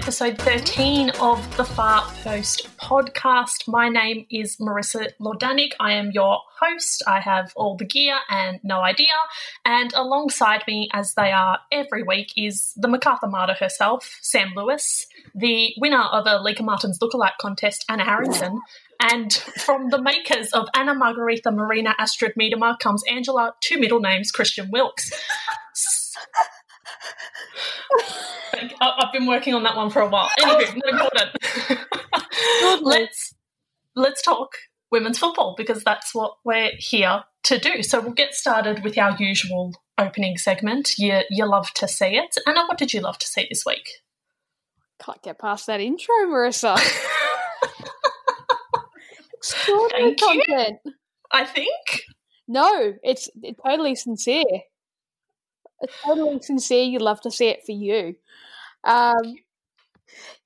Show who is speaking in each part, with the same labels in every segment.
Speaker 1: episode 13 of the Far Post podcast. My name is Marissa Lordanic. I am your host. I have all the gear and no idea. And alongside me, as they are every week, is the MacArthur Martyr herself, Sam Lewis, the winner of a Lieke Martens lookalike contest, Anna Harrington. And from the makers of Anna Margaretha Marina Astrid Miedema comes Angela, two middle names, Christian Wilkes. I've been working on that one for a while. Anyway, let's let's talk women's football because that's what we're here to do. So we'll get started with our usual opening segment. You you love to see it. Anna, what did you love to see this week?
Speaker 2: Can't get past that intro, Marissa.
Speaker 1: Extraordinary Thank content. You. I think.
Speaker 2: No, it's, it's totally sincere. It's totally sincere. You love to see it for you. Um,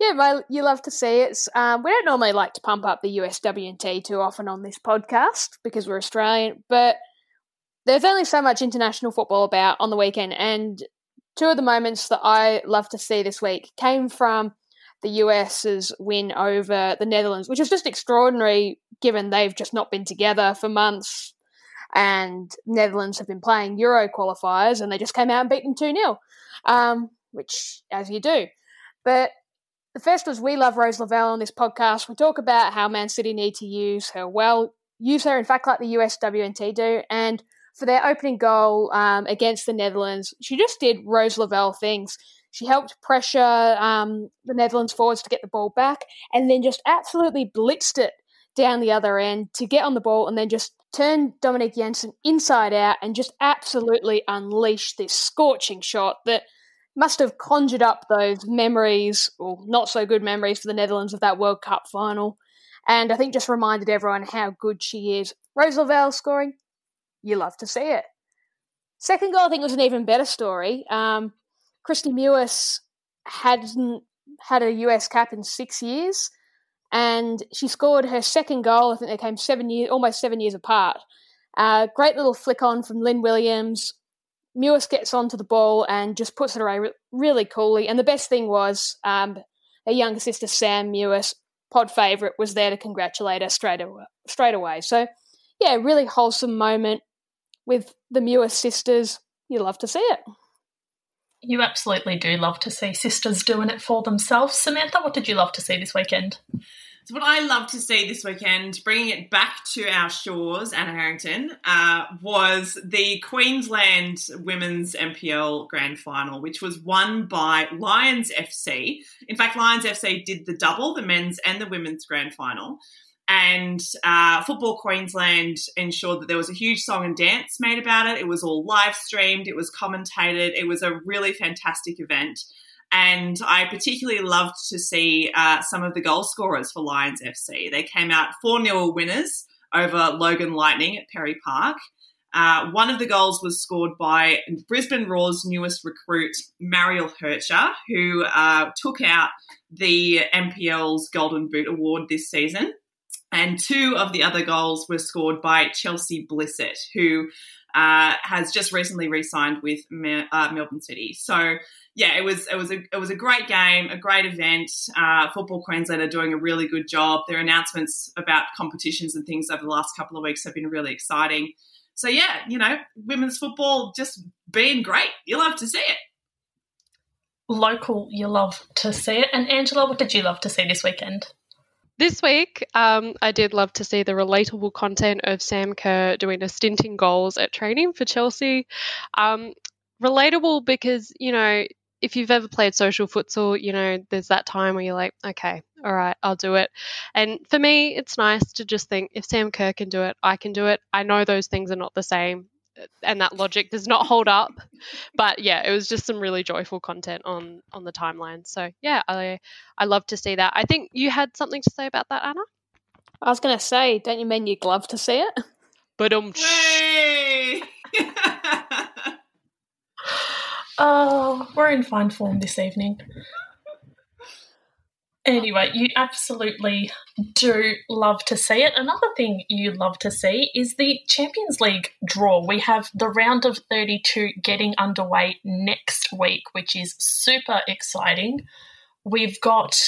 Speaker 2: yeah, my, you love to see it. Um, we don't normally like to pump up the USWNT too often on this podcast because we're Australian, but there's only so much international football about on the weekend, and two of the moments that I love to see this week came from the US's win over the Netherlands, which is just extraordinary given they've just not been together for months and Netherlands have been playing Euro qualifiers and they just came out and beat them 2 0. Um, which, as you do. But the first was We Love Rose Lavelle on this podcast. We talk about how Man City need to use her well, use her, in fact, like the USWNT do. And for their opening goal um, against the Netherlands, she just did Rose Lavelle things. She helped pressure um, the Netherlands forwards to get the ball back and then just absolutely blitzed it down the other end to get on the ball and then just turn Dominique Janssen inside out and just absolutely unleash this scorching shot that must have conjured up those memories, or not so good memories for the Netherlands of that World Cup final. And I think just reminded everyone how good she is. Rose Lavelle scoring, you love to see it. Second goal, I think, was an even better story. Um, Kristie Mewis hadn't had a US cap in six years, and she scored her second goal. I think they came seven years, almost seven years apart. Uh, great little flick on from Lynn Williams. Mewis gets onto the ball and just puts it away re- really coolly. And the best thing was um, her younger sister Sam Mewis, pod favourite, was there to congratulate her straight away, straight away. So, yeah, really wholesome moment with the Mewis sisters. You love to see it.
Speaker 1: You absolutely do love to see sisters doing it for themselves. Samantha, what did you love to see this weekend?
Speaker 3: So what I love to see this weekend, bringing it back to our shores, Anna Harrington, uh, was the Queensland Women's NPL Grand Final, which was won by Lions FC. In fact, Lions FC did the double, the men's and the women's Grand Final. And uh, Football Queensland ensured that there was a huge song and dance made about it. It was all live streamed, it was commentated, it was a really fantastic event. And I particularly loved to see uh, some of the goal scorers for Lions FC. They came out 4 0 winners over Logan Lightning at Perry Park. Uh, one of the goals was scored by Brisbane Roar's newest recruit, Mariel Hecher, who uh, took out the NPL's Golden Boot Award this season. And two of the other goals were scored by Chelsea Blissett, who uh, has just recently re-signed with uh, Melbourne City. So yeah, it was it was a it was a great game, a great event. Uh, Football Queensland are doing a really good job. Their announcements about competitions and things over the last couple of weeks have been really exciting. So yeah, you know, women's football just being great. You love to see it.
Speaker 1: Local, you love to see it. And Angela, what did you love to see this weekend?
Speaker 4: This week, um, I did love to see the relatable content of Sam Kerr doing a stint in goals at training for Chelsea. Um, relatable because, you know, if you've ever played social futsal, you know, there's that time where you're like, okay, all right, I'll do it. And for me, it's nice to just think if Sam Kerr can do it, I can do it. I know those things are not the same and that logic does not hold up. But yeah, it was just some really joyful content on on the timeline. So yeah, I I love to see that. I think you had something to say about that, Anna.
Speaker 2: I was going to say, don't you mean you'd love to see it?
Speaker 4: But um.
Speaker 1: Oh, we're in fine form this evening. Anyway, you absolutely do love to see it. Another thing you love to see is the Champions League draw. We have the round of 32 getting underway next week, which is super exciting. we've got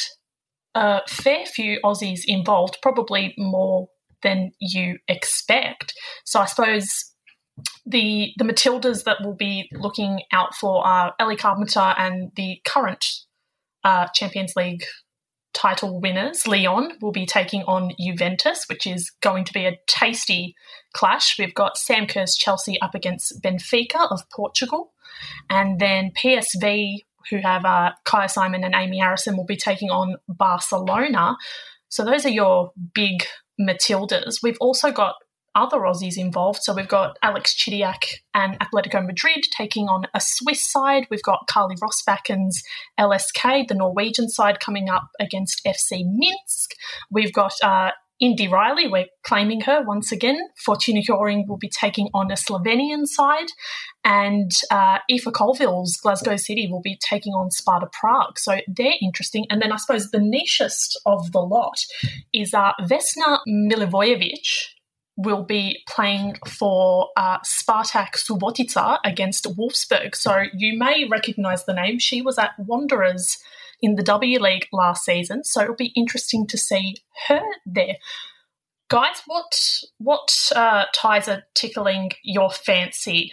Speaker 1: a fair few Aussies involved, probably more than you expect. So I suppose the the Matildas that we'll be looking out for are Ellie Carpenter and the current uh, Champions League title winners, Lyon, will be taking on Juventus, which is going to be a tasty clash. We've got Sam Kerr's Chelsea up against Benfica of Portugal. And then PSV, who have uh, Kyah Simon and Amy Harrison, will be taking on Barcelona. So those are your big Matildas. We've also got other Aussies involved. So we've got Alex Chidiac and Atletico Madrid taking on a Swiss side. We've got Karly Roestbakken's LSK, the Norwegian side, coming up against FC Minsk. We've got uh, Indy Riley, we're claiming her once again. Fortuna Hjørring will be taking on a Slovenian side, and uh, Aoife Colville's Glasgow City will be taking on Sparta Prague. So they're interesting. And then I suppose the nichest of the lot is uh, Vesna Milivojevic, will be playing for uh, Spartak Subotica against Wolfsburg. So you may recognise the name. She was at Wanderers in the W League last season, so it'll be interesting to see her there. Guys, what what uh, ties are tickling your fancy?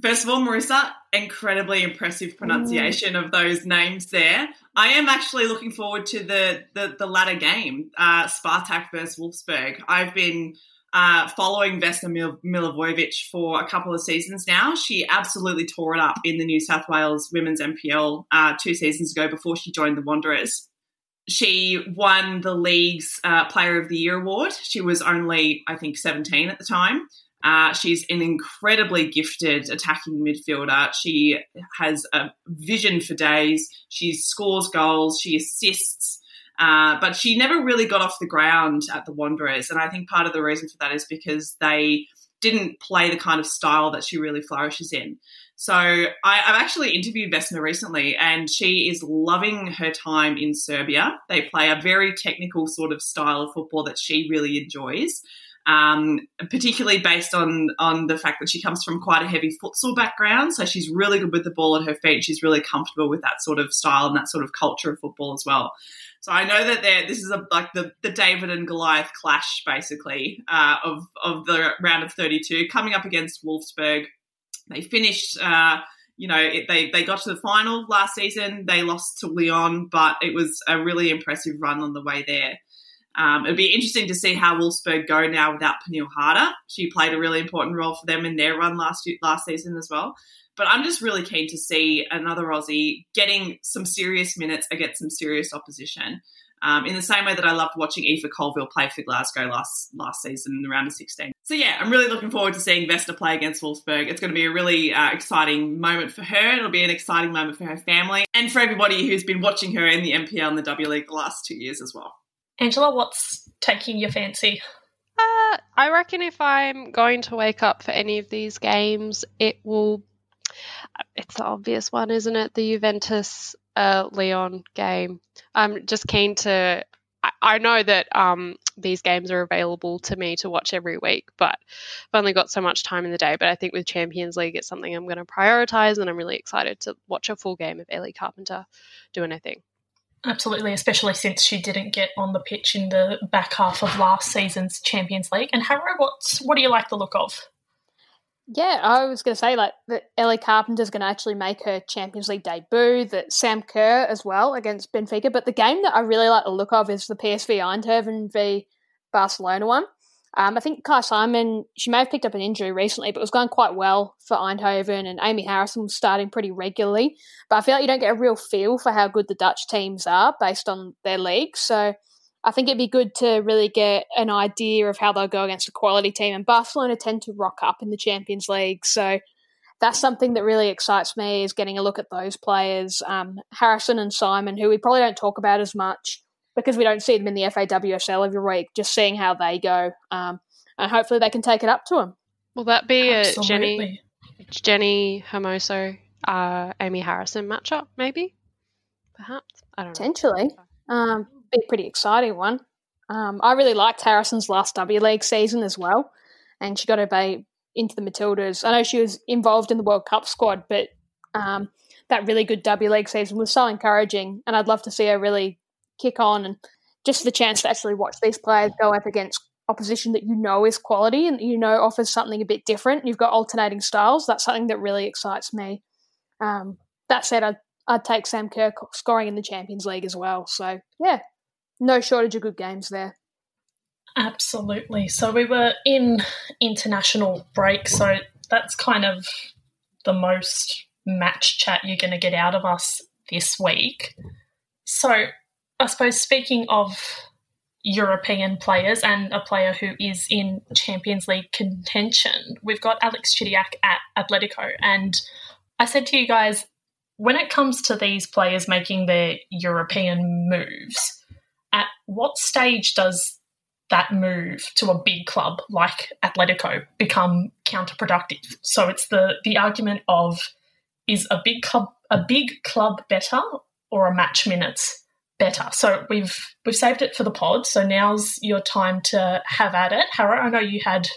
Speaker 3: First of all, Marissa, incredibly impressive pronunciation mm. of those names there. I am actually looking forward to the the, the latter game, uh, Spartak versus Wolfsburg. I've been uh, following Vesna Mil- Milivojevic for a couple of seasons now. She absolutely tore it up in the New South Wales Women's NPL uh, two seasons ago before she joined the Wanderers. She won the league's uh, Player of the Year award. She was only, I think, 17 at the time. Uh, she's an incredibly gifted attacking midfielder. She has a vision for days. She scores goals. She assists. Uh, but she never really got off the ground at the Wanderers. And I think part of the reason for that is because they didn't play the kind of style that she really flourishes in. So I, have actually interviewed Vesna recently, and she is loving her time in Serbia. They play a very technical sort of style of football that she really enjoys um, particularly based on on the fact that she comes from quite a heavy futsal background. So she's really good with the ball at her feet. She's really comfortable with that sort of style and that sort of culture of football as well. So I know that this is a, like the, the David and Goliath clash, basically, uh, of of the round of 32 coming up against Wolfsburg. They finished. Uh, you know, it, they they got to the final last season. They lost to Lyon, but it was a really impressive run on the way there. Um, it'd be interesting to see how Wolfsburg go now without Pernille Harder. She played a really important role for them in their run last last season as well. But I'm just really keen to see another Aussie getting some serious minutes against some serious opposition. Um, in the same way that I loved watching Aoife Colville play for Glasgow last last season in the round of 16. So yeah, I'm really looking forward to seeing Vesna play against Wolfsburg. It's going to be a really uh, exciting moment for her. It'll be an exciting moment for her family and for everybody who's been watching her in the NPL and the W League the last two years as well.
Speaker 1: Angela, what's taking your fancy?
Speaker 4: Uh, I reckon if I'm going to wake up for any of these games, it will. It's the obvious one, isn't it? The Juventus uh, Lyon game. I'm just keen to. I, know that um, these games are available to me to watch every week, but I've only got so much time in the day. But I think with Champions League, it's something I'm going to prioritize, and I'm really excited to watch a full game of Ellie Carpenter doing a thing.
Speaker 1: Absolutely, especially since she didn't get on the pitch in the back half of last season's Champions League. And Harrow, what what do you like the look of?
Speaker 2: Yeah, I was going to say like that Ellie Carpenter's going to actually make her Champions League debut. That Sam Kerr as well against Benfica. But the game that I really like the look of is the PSV Eindhoven v Barcelona one. Um, I think Kyah Simon, she may have picked up an injury recently, but it was going quite well for Eindhoven, and Amy Harrison was starting pretty regularly. But I feel like you don't get a real feel for how good the Dutch teams are based on their league. So I think it'd be good to really get an idea of how they'll go against a quality team. And Barcelona tend to rock up in the Champions League. So that's something that really excites me is getting a look at those players. Um, Harrison and Simon, who we probably don't talk about as much because we don't see them in the FAWSL every week, just seeing how they go. Um, and hopefully they can take it up to them.
Speaker 4: Will that be Absolutely. a Jenny, Jenni Hermoso, uh, Amy Harrison matchup, maybe? Perhaps? I don't know.
Speaker 2: Potentially. Um, be a pretty exciting one. Um, I really liked Harrison's last W League season as well, and she got her bay into the Matildas. I know she was involved in the World Cup squad, but um, that really good W League season was so encouraging, and I'd love to see her really kick on and just the chance to actually watch these players go up against opposition that you know is quality and you know offers something a bit different. You've got alternating styles. That's something that really excites me. Um, that said, I'd, I'd take Sam Kerr scoring in the Champions League as well. So yeah, no shortage of good games there.
Speaker 1: Absolutely. So we were in international break, so that's kind of the most match chat you're going to get out of us this week. So I suppose speaking of European players and a player who is in Champions League contention, we've got Alex Chidiac at Atletico. And I said to you guys, when it comes to these players making their European moves, at what stage does that move to a big club like Atletico become counterproductive? So it's the the argument of is a big club a big club better or a match minutes better? So we've we've saved it for the pod. So now's your time to have at it. Harrow, I know you had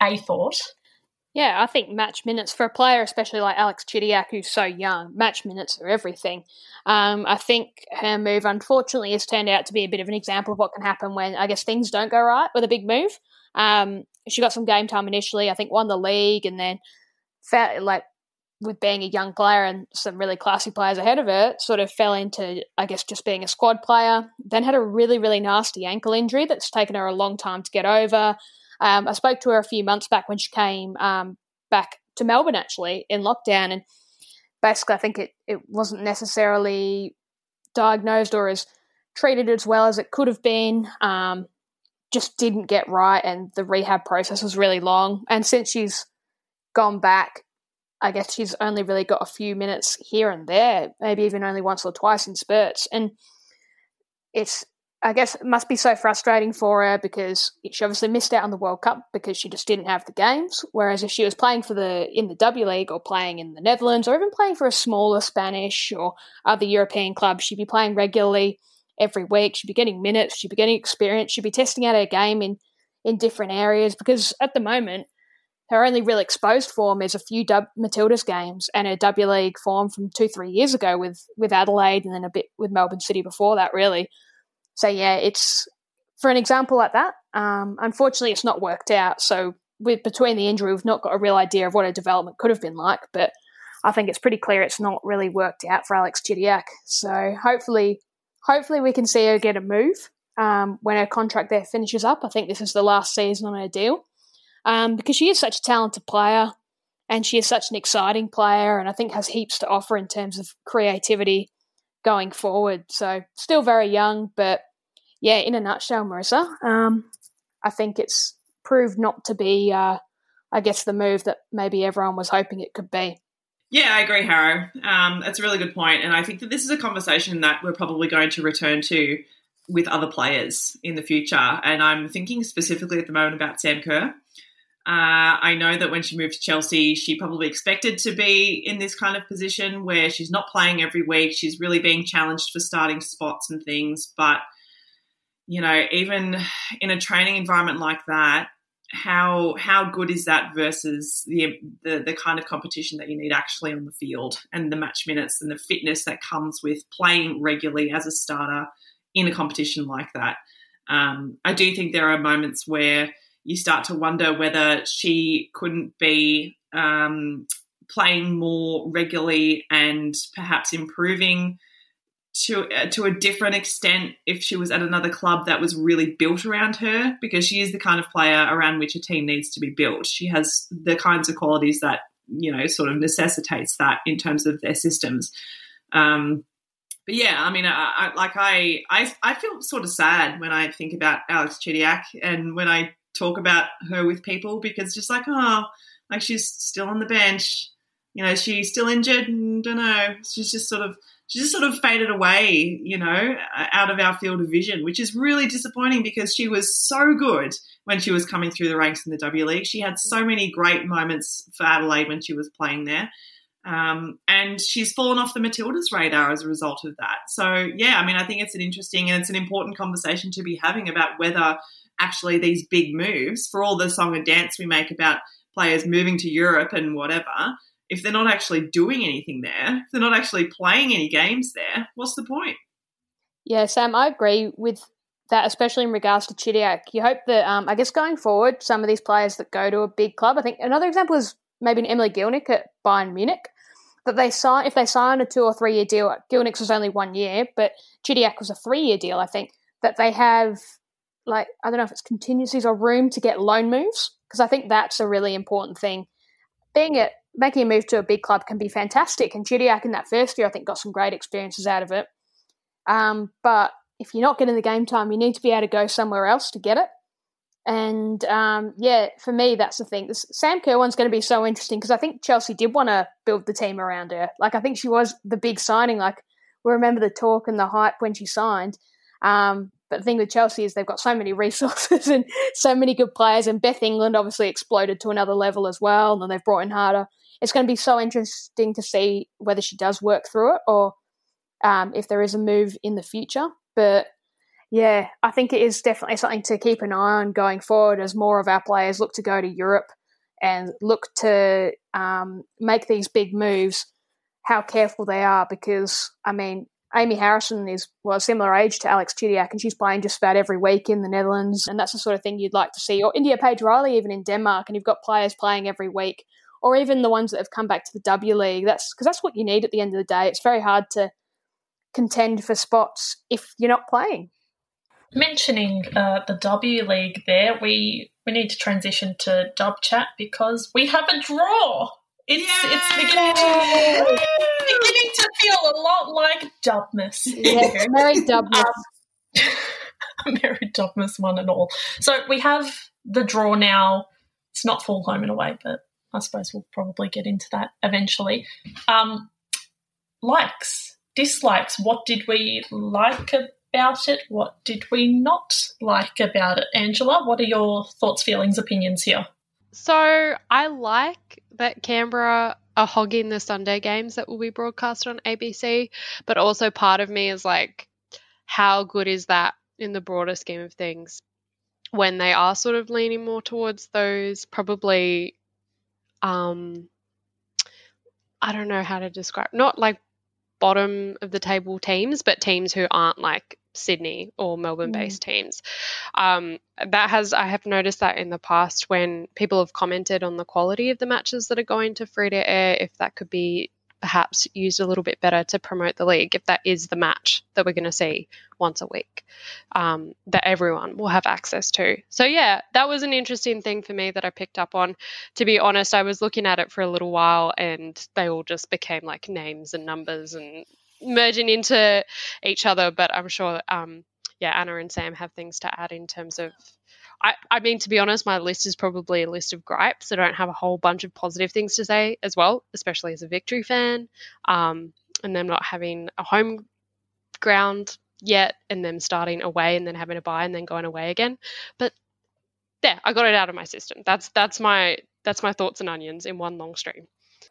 Speaker 1: a thought.
Speaker 2: Yeah, I think match minutes for a player, especially like Alex Chidiac, who's so young, match minutes are everything. Um, I think her move, unfortunately, has turned out to be a bit of an example of what can happen when I guess things don't go right with a big move. Um, she got some game time initially, I think won the league, and then felt like with being a young player and some really classy players ahead of her, sort of fell into, I guess, just being a squad player. Then had a really, really nasty ankle injury that's taken her a long time to get over. Um, I spoke to her a few months back when she came um, back to Melbourne, actually, in lockdown. And basically, I think it, it wasn't necessarily diagnosed or as treated as well as it could have been. Um, just didn't get right, and the rehab process was really long. And since she's gone back, I guess she's only really got a few minutes here and there, maybe even only once or twice in spurts. And it's, I guess, it must be so frustrating for her because she obviously missed out on the World Cup because she just didn't have the games. Whereas if she was playing for the in the W League or playing in the Netherlands or even playing for a smaller Spanish or other European club, she'd be playing regularly every week. She'd be getting minutes. She'd be getting experience. She'd be testing out her game in in different areas because at the moment her only real exposed form is a few Dub- Matildas games and her W League form from two, three years ago with, with Adelaide and then a bit with Melbourne City before that, really. So, yeah, it's for an example like that. Um, unfortunately, it's not worked out. So, with between the injury, we've not got a real idea of what her development could have been like. But I think it's pretty clear it's not really worked out for Alex Chidiac. So, hopefully, hopefully we can see her get a move um, when her contract there finishes up. I think this is the last season on her deal um, because she is such a talented player and she is such an exciting player and I think has heaps to offer in terms of creativity going forward. So still very young, but yeah, in a nutshell, Marissa, um, I think it's proved not to be, uh, I guess, the move that maybe everyone was hoping it could be.
Speaker 3: Yeah, I agree, Harrow. Um, that's a really good point, and I think that this is a conversation that we're probably going to return to with other players in the future. And I'm thinking specifically at the moment about Sam Kerr. Uh, I know that when she moved to Chelsea, she probably expected to be in this kind of position where she's not playing every week. She's really being challenged for starting spots and things. But, you know, even in a training environment like that, how how good is that versus the, the the kind of competition that you need actually on the field and the match minutes and the fitness that comes with playing regularly as a starter in a competition like that. Um, I do think there are moments where you start to wonder whether she couldn't be um, playing more regularly and perhaps improving to uh, to a different extent if she was at another club that was really built around her because she is the kind of player around which a team needs to be built. She has the kinds of qualities that you know sort of necessitates that in terms of their systems. Um, but yeah, I mean, I, I, like I, I I feel sort of sad when I think about Alex Chidiac and when I talk about her with people because just like, oh, like she's still on the bench. You know, she's still injured and don't know. She's just sort of she just sort of faded away, you know, out of our field of vision, which is really disappointing because she was so good when she was coming through the ranks in the W League. She had so many great moments for Adelaide when she was playing there. Um, and she's fallen off the Matildas radar as a result of that. So, yeah, I mean, I think it's an interesting and it's an important conversation to be having about whether actually these big moves, for all the song and dance we make about players moving to Europe and whatever, if they're not actually doing anything there, if they're not actually playing any games there, what's the point?
Speaker 2: Yeah, Sam, I agree with that, especially in regards to Chidiac. You hope that, um, I guess, going forward, some of these players that go to a big club, I think another example is maybe an Emily Gielnik at Bayern Munich, that they sign if they sign a two or three year deal. Gielnik's was only one year, but Chidiac was a three year deal, I think. That they have like I don't know if it's contingencies or room to get loan moves because I think that's a really important thing. Being at making a move to a big club can be fantastic, and Chidiac in that first year I think got some great experiences out of it. Um, but if you're not getting the game time, you need to be able to go somewhere else to get it. And um, yeah, for me, that's the thing. This Sam one's going to be so interesting because I think Chelsea did want to build the team around her. Like I think she was the big signing. Like we remember the talk and the hype when she signed. Um, but the thing with Chelsea is they've got so many resources and so many good players. And Beth England obviously exploded to another level as well. And then they've brought in Harder. It's going to be so interesting to see whether she does work through it or um, if there is a move in the future. But yeah, I think it is definitely something to keep an eye on going forward as more of our players look to go to Europe and look to um, make these big moves. How careful they are, because I mean, Amy Harrison is well a similar age to Alex Chidiac, and she's playing just about every week in the Netherlands, and that's the sort of thing you'd like to see. Or India Paige Riley, even in Denmark, and you've got players playing every week, or even the ones that have come back to the W League. That's because that's what you need at the end of the day. It's very hard to contend for spots if you're not playing
Speaker 1: mentioning uh, the W League there, we we need to transition to Dub Chat because we have a draw. It's Yay! it's beginning to, beginning to feel a lot like Dubmas.
Speaker 2: Yes, Merry Dubmas.
Speaker 1: Um, Merry Dubmas one and all. So we have the draw now. It's not full home and away, but I suppose we'll probably get into that eventually. Um, likes, dislikes. What did we like about it? What did we not like about it? Angela, what are your thoughts, feelings, opinions here?
Speaker 4: So I like that Canberra are hogging the Sunday games that will be broadcast on ABC, but also part of me is like, how good is that in the broader scheme of things? When they are sort of leaning more towards those probably um I don't know how to describe not like bottom of the table teams, but teams who aren't like Sydney or Melbourne based mm. teams. Um, that has, I have noticed that in the past when people have commented on the quality of the matches that are going to free to air, if that could be perhaps used a little bit better to promote the league, if that is the match that we're going to see once a week, um, that everyone will have access to. So, yeah, that was an interesting thing for me that I picked up on. To be honest, I was looking at it for a little while and they all just became like names and numbers and merging into each other. But I'm sure, um, yeah, Anna and Sam have things to add in terms of. I, I mean, to be honest, my list is probably a list of gripes. I don't have a whole bunch of positive things to say as well, especially as a victory fan. Um, and them not having a home ground yet, and them starting away and then having a bye and then going away again. But yeah, I got it out of my system. That's that's my that's my thoughts and onions in one long stream.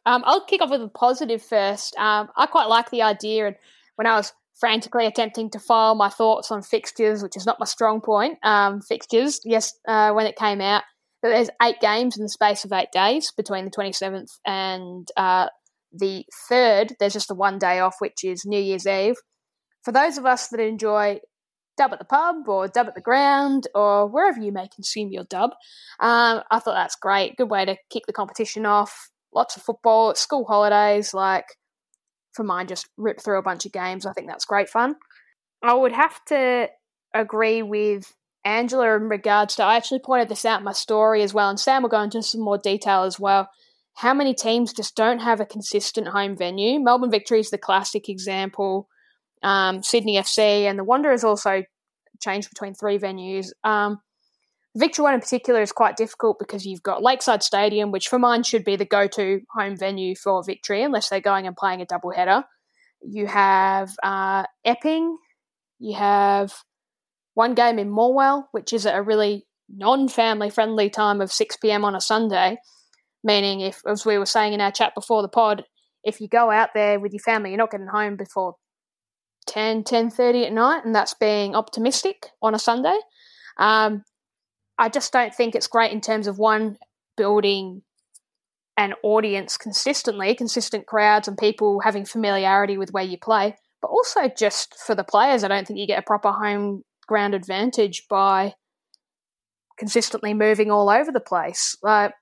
Speaker 2: Um, I'll kick off with a positive first. Um, I quite like the idea, and when I was frantically attempting to file my thoughts on fixtures, which is not my strong point, um, fixtures, yes, uh, when it came out, that there's eight games in the space of eight days between the 27th and uh, the 3rd. There's just the one day off, which is New Year's Eve. For those of us that enjoy dub at the pub or dub at the ground or wherever you may consume your dub, um, I thought that's great. Good way to kick the competition off lots of football, school holidays, like for mine, just rip through a bunch of games. I think that's great fun. I would have to agree with Angela in regards to, I actually pointed this out in my story as well, and Sam will go into some more detail as well. How many teams just don't have a consistent home venue? Melbourne Victory is the classic example. Um, Sydney FC and the Wanderers also changed between three venues. Um, Victory One in particular is quite difficult because you've got Lakeside Stadium, which for mine should be the go to home venue for Victory, unless they're going and playing a double header. You have uh, Epping, you have one game in Morwell, which is a really non family friendly time of 6 pm on a Sunday. Meaning, if, as we were saying in our chat before the pod, if you go out there with your family, you're not getting home before 10, 10.30 at night, and that's being optimistic on a Sunday. Um, I just don't think it's great in terms of one building an audience consistently, consistent crowds, and people having familiarity with where you play, but also just for the players. I don't think you get a proper home ground advantage by consistently moving all over the place. Like,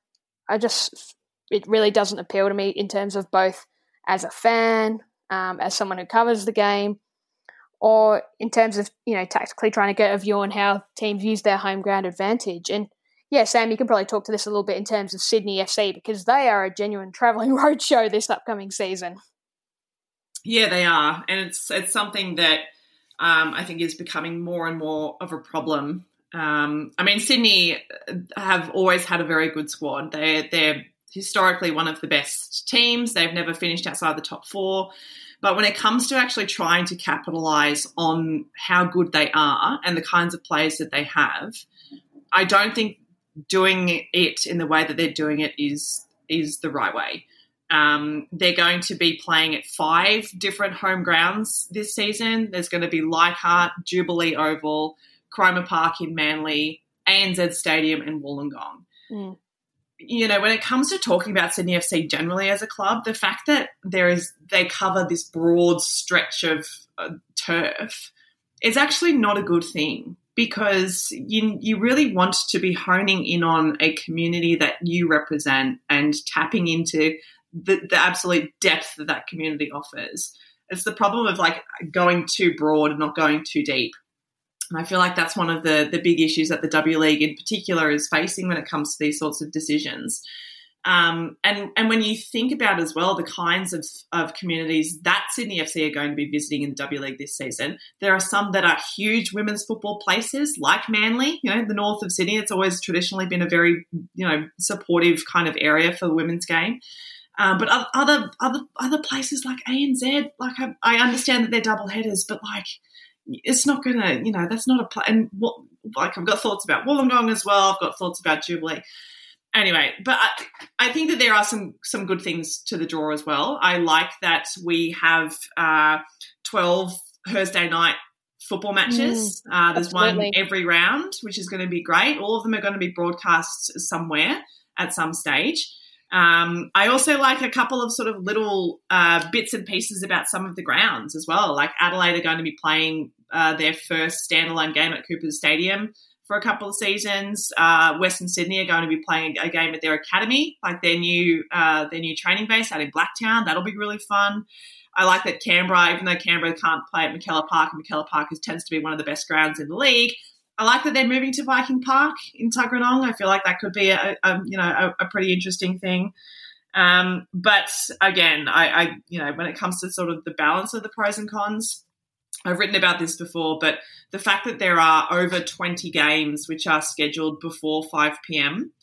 Speaker 2: I just, it really doesn't appeal to me in terms of both as a fan, um, as someone who covers the game, or in terms of you know tactically trying to get a view on how teams use their home ground advantage. And yeah, Sam, you can probably talk to this a little bit in terms of Sydney FC because they are a genuine travelling roadshow this upcoming season.
Speaker 3: Yeah, they are, and it's it's something that um, I think is becoming more and more of a problem. Um, I mean, Sydney have always had a very good squad. They they're historically one of the best teams. They've never finished outside the top four. But when it comes to actually trying to capitalize on how good they are and the kinds of players that they have, I don't think doing it in the way that they're doing it is is the right way. Um, they're going to be playing at five different home grounds this season. There's going to be Leichhardt, Jubilee Oval, Cromer Park in Manly, ANZ Stadium, and Wollongong. Mm you know, when it comes to talking about Sydney FC generally as a club, the fact that there is they cover this broad stretch of uh, turf is actually not a good thing because you you really want to be honing in on a community that you represent and tapping into the, the absolute depth that that community offers. It's the problem of like going too broad and not going too deep. And I feel like that's one of the, the big issues that the W League in particular is facing when it comes to these sorts of decisions. Um, and and when you think about as well the kinds of, of communities that Sydney FC are going to be visiting in the W League this season, there are some that are huge women's football places like Manly, you know, the north of Sydney. It's always traditionally been a very you know supportive kind of area for the women's game. Um, but other other other places like ANZ, like I, I understand that they're double headers, but like it's not going to, you know, that's not a plan. And what, like, I've got thoughts about Wollongong as well. I've got thoughts about Jubilee. Anyway, but I, I, think that there are some some good things to the draw as well. I like that we have uh, twelve Thursday night football matches. Mm, uh, there's absolutely. one every round, which is going to be great. All of them are going to be broadcast somewhere at some stage. Um, I also like a couple of sort of little uh, bits and pieces about some of the grounds as well. Like Adelaide are going to be playing uh, their first standalone game at Cooper's Stadium for a couple of seasons. Uh, Western Sydney are going to be playing a game at their academy, like their new uh, their new training base out in Blacktown. That'll be really fun. I like that Canberra, even though Canberra can't play at McKellar Park, and McKellar Park is, tends to be one of the best grounds in the league. I like that they're moving to Viking Park in Tuggeranong. I feel like that could be a, a you know a, a, pretty interesting thing. Um, but again, I, I you know when it comes to sort of the balance of the pros and cons, I've written about this before, but the fact that there are over 20 games which are scheduled before 5 p.m.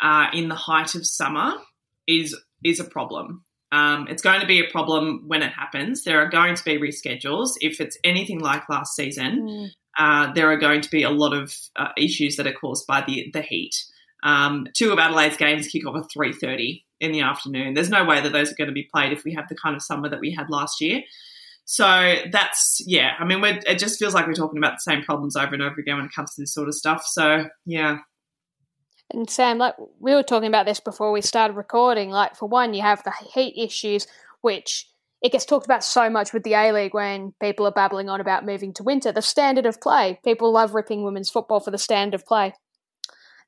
Speaker 3: Uh, in the height of summer is is a problem. Um, it's going to be a problem when it happens. There are going to be reschedules. If it's anything like last season, mm. Uh, there are going to be a lot of uh, issues that are caused by the the heat. Um, two of Adelaide's games kick off at three thirty in the afternoon. There's no way that those are going to be played if we have the kind of summer that we had last year. So that's yeah. I mean, it just feels like we're talking about the same problems over and over again when it comes to this sort of stuff. So yeah.
Speaker 2: And Sam, like we were talking about this before we started recording. Like for one, you have the heat issues, which it gets talked about so much with the A League when people are babbling on about moving to winter. The standard of play. People love ripping women's football for the standard of play.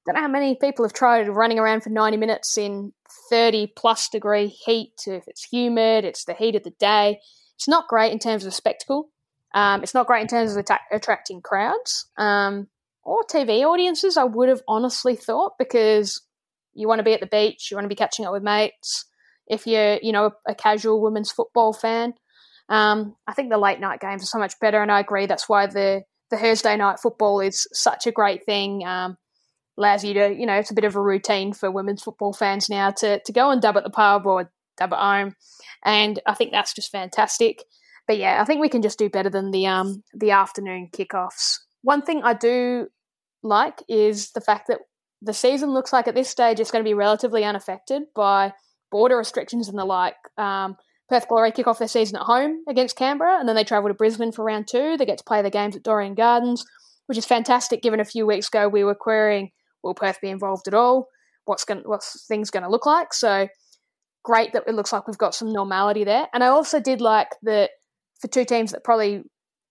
Speaker 2: Don't know how many people have tried running around for 90 minutes in 30 plus degree heat. If it's humid, it's the heat of the day. It's not great in terms of spectacle. Um, it's not great in terms of atta- attracting crowds um, or TV audiences. I would have honestly thought because you want to be at the beach, you want to be catching up with mates. If you're, you know, a, a casual women's football fan, um, I think the late night games are so much better, and I agree that's why the the Thursday night football is such a great thing. Um, allows you to, you know, it's a bit of a routine for women's football fans now to to go and dub at the pub or dub at home and I think that's just fantastic. But yeah, I think we can just do better than the um the afternoon kickoffs. One thing I do like is the fact that the season looks like at this stage it's going to be relatively unaffected by border restrictions and the like. Um, Perth Glory kick off their season at home against Canberra, and then they travel to Brisbane for round two. They get to play the games at Dorrien Gardens, which is fantastic. Given a few weeks ago we were querying will Perth be involved at all? What's going what's things going to look like? So great that it looks like we've got some normality there. And I also did like that for two teams that probably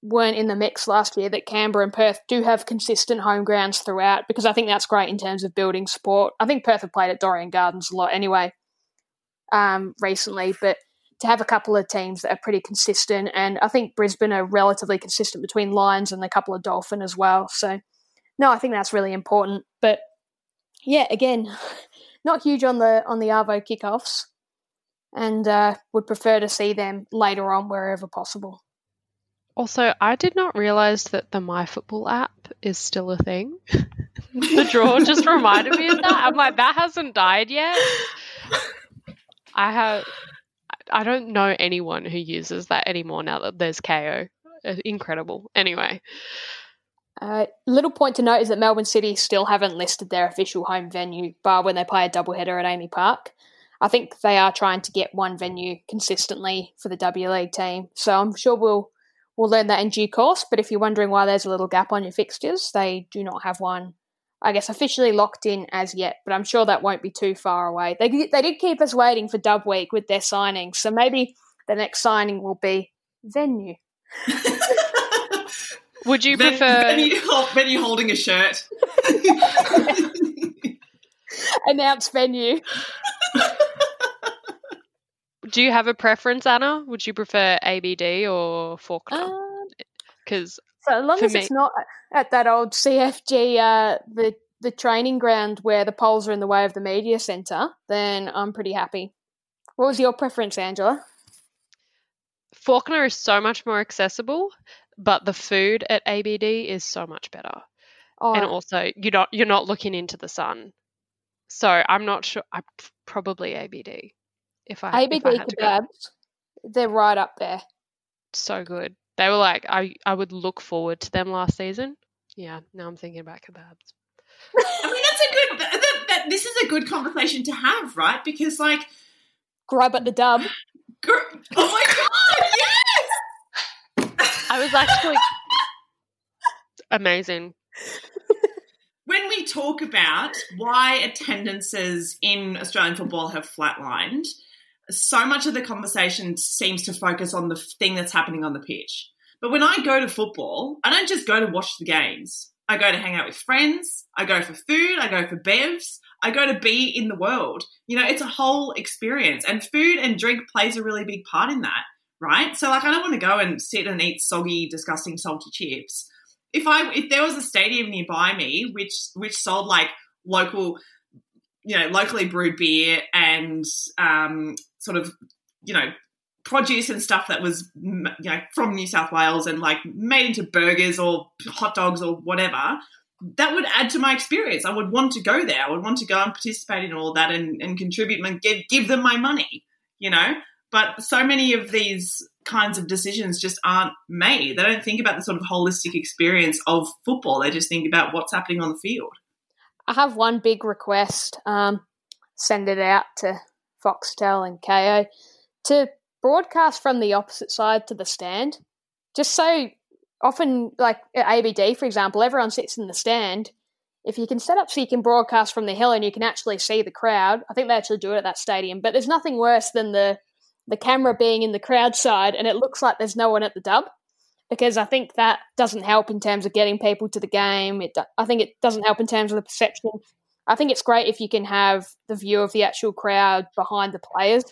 Speaker 2: weren't in the mix last year, that Canberra and Perth do have consistent home grounds throughout because I think that's great in terms of building support. I think Perth have played at Dorrien Gardens a lot anyway um, recently, but to have a couple of teams that are pretty consistent, and I think Brisbane are relatively consistent between Lions and a couple of Dolphin as well. So, no, I think that's really important. But yeah, again, not huge on the on the Arvo kickoffs, and uh, would prefer to see them later on wherever possible.
Speaker 4: Also, I did not realize that the MyFootball app is still a thing. the draw just reminded me of that. I'm like, that hasn't died yet. I have. I don't know anyone who uses that anymore now that there's Kayo. Uh, incredible. Anyway.
Speaker 2: Uh, little point to note is that Melbourne City still haven't listed their official home venue, bar when they play a doubleheader at AAMI Park. I think they are trying to get one venue consistently for the W League team, so I'm sure we'll we'll learn that in due course. But if you're wondering why there's a little gap on your fixtures, they do not have one I guess, officially locked in as yet, but I'm sure that won't be too far away. They, they did keep us waiting for Dub Week with their signings, so maybe the next signing will be venue.
Speaker 4: Would you prefer
Speaker 3: venue, venue holding a shirt?
Speaker 2: Announce venue.
Speaker 4: Do you have a preference, Anna? Would you prefer ABD or Fawkner? Because
Speaker 2: um, so as long as me. it's not at that old CFG, uh, the the training ground where the poles are in the way of the media centre, then I'm pretty happy. What was your preference, Angela?
Speaker 4: Fawkner is so much more accessible, but the food at ABD is so much better. Oh. And also, you're not you're not looking into the sun, so I'm not sure. I probably ABD if I
Speaker 2: ABD
Speaker 4: if I
Speaker 2: kebabs. They're right up there.
Speaker 4: So good. They were like, I I would look forward to them last season. Yeah, now I'm thinking about kebabs.
Speaker 3: I mean, that's a good. That, that, that, this is a good conversation to have, right? Because like,
Speaker 2: grub at the dub.
Speaker 3: Gr- oh my god! yes.
Speaker 4: I was actually amazing.
Speaker 3: When we talk about why attendances in Australian football have flatlined, so much of the conversation seems to focus on the thing that's happening on the pitch. But when I go to football, I don't just go to watch the games. I go to hang out with friends. I go for food. I go for bevs. I go to be in the world. You know, it's a whole experience. And food and drink plays a really big part in that, right? So, like, I don't want to go and sit and eat soggy, disgusting, salty chips. If I if there was a stadium nearby me which which sold like local, you know, locally brewed beer and um, sort of, you know, produce and stuff that was you know from New South Wales and like made into burgers or hot dogs or whatever that would add to my experience. I would want to go there. I would want to go and participate in all that and, and contribute and give, give them my money you know? But so many of these kinds of decisions just aren't made. They don't think about the sort of holistic experience of football. They just think about what's happening on the field
Speaker 2: I have one big request um, send it out to Foxtel and Kayo to broadcast from the opposite side to the stand. Just so often, like at ABD, for example, everyone sits in the stand. If you can set up so you can broadcast from the hill and you can actually see the crowd, I think they actually do it at that stadium. But there's nothing worse than the the camera being in the crowd side and it looks like there's no one at the dub because I think that doesn't help in terms of getting people to the game. It, I think it doesn't help in terms of the perception I think it's great if you can have the view of the actual crowd behind the players.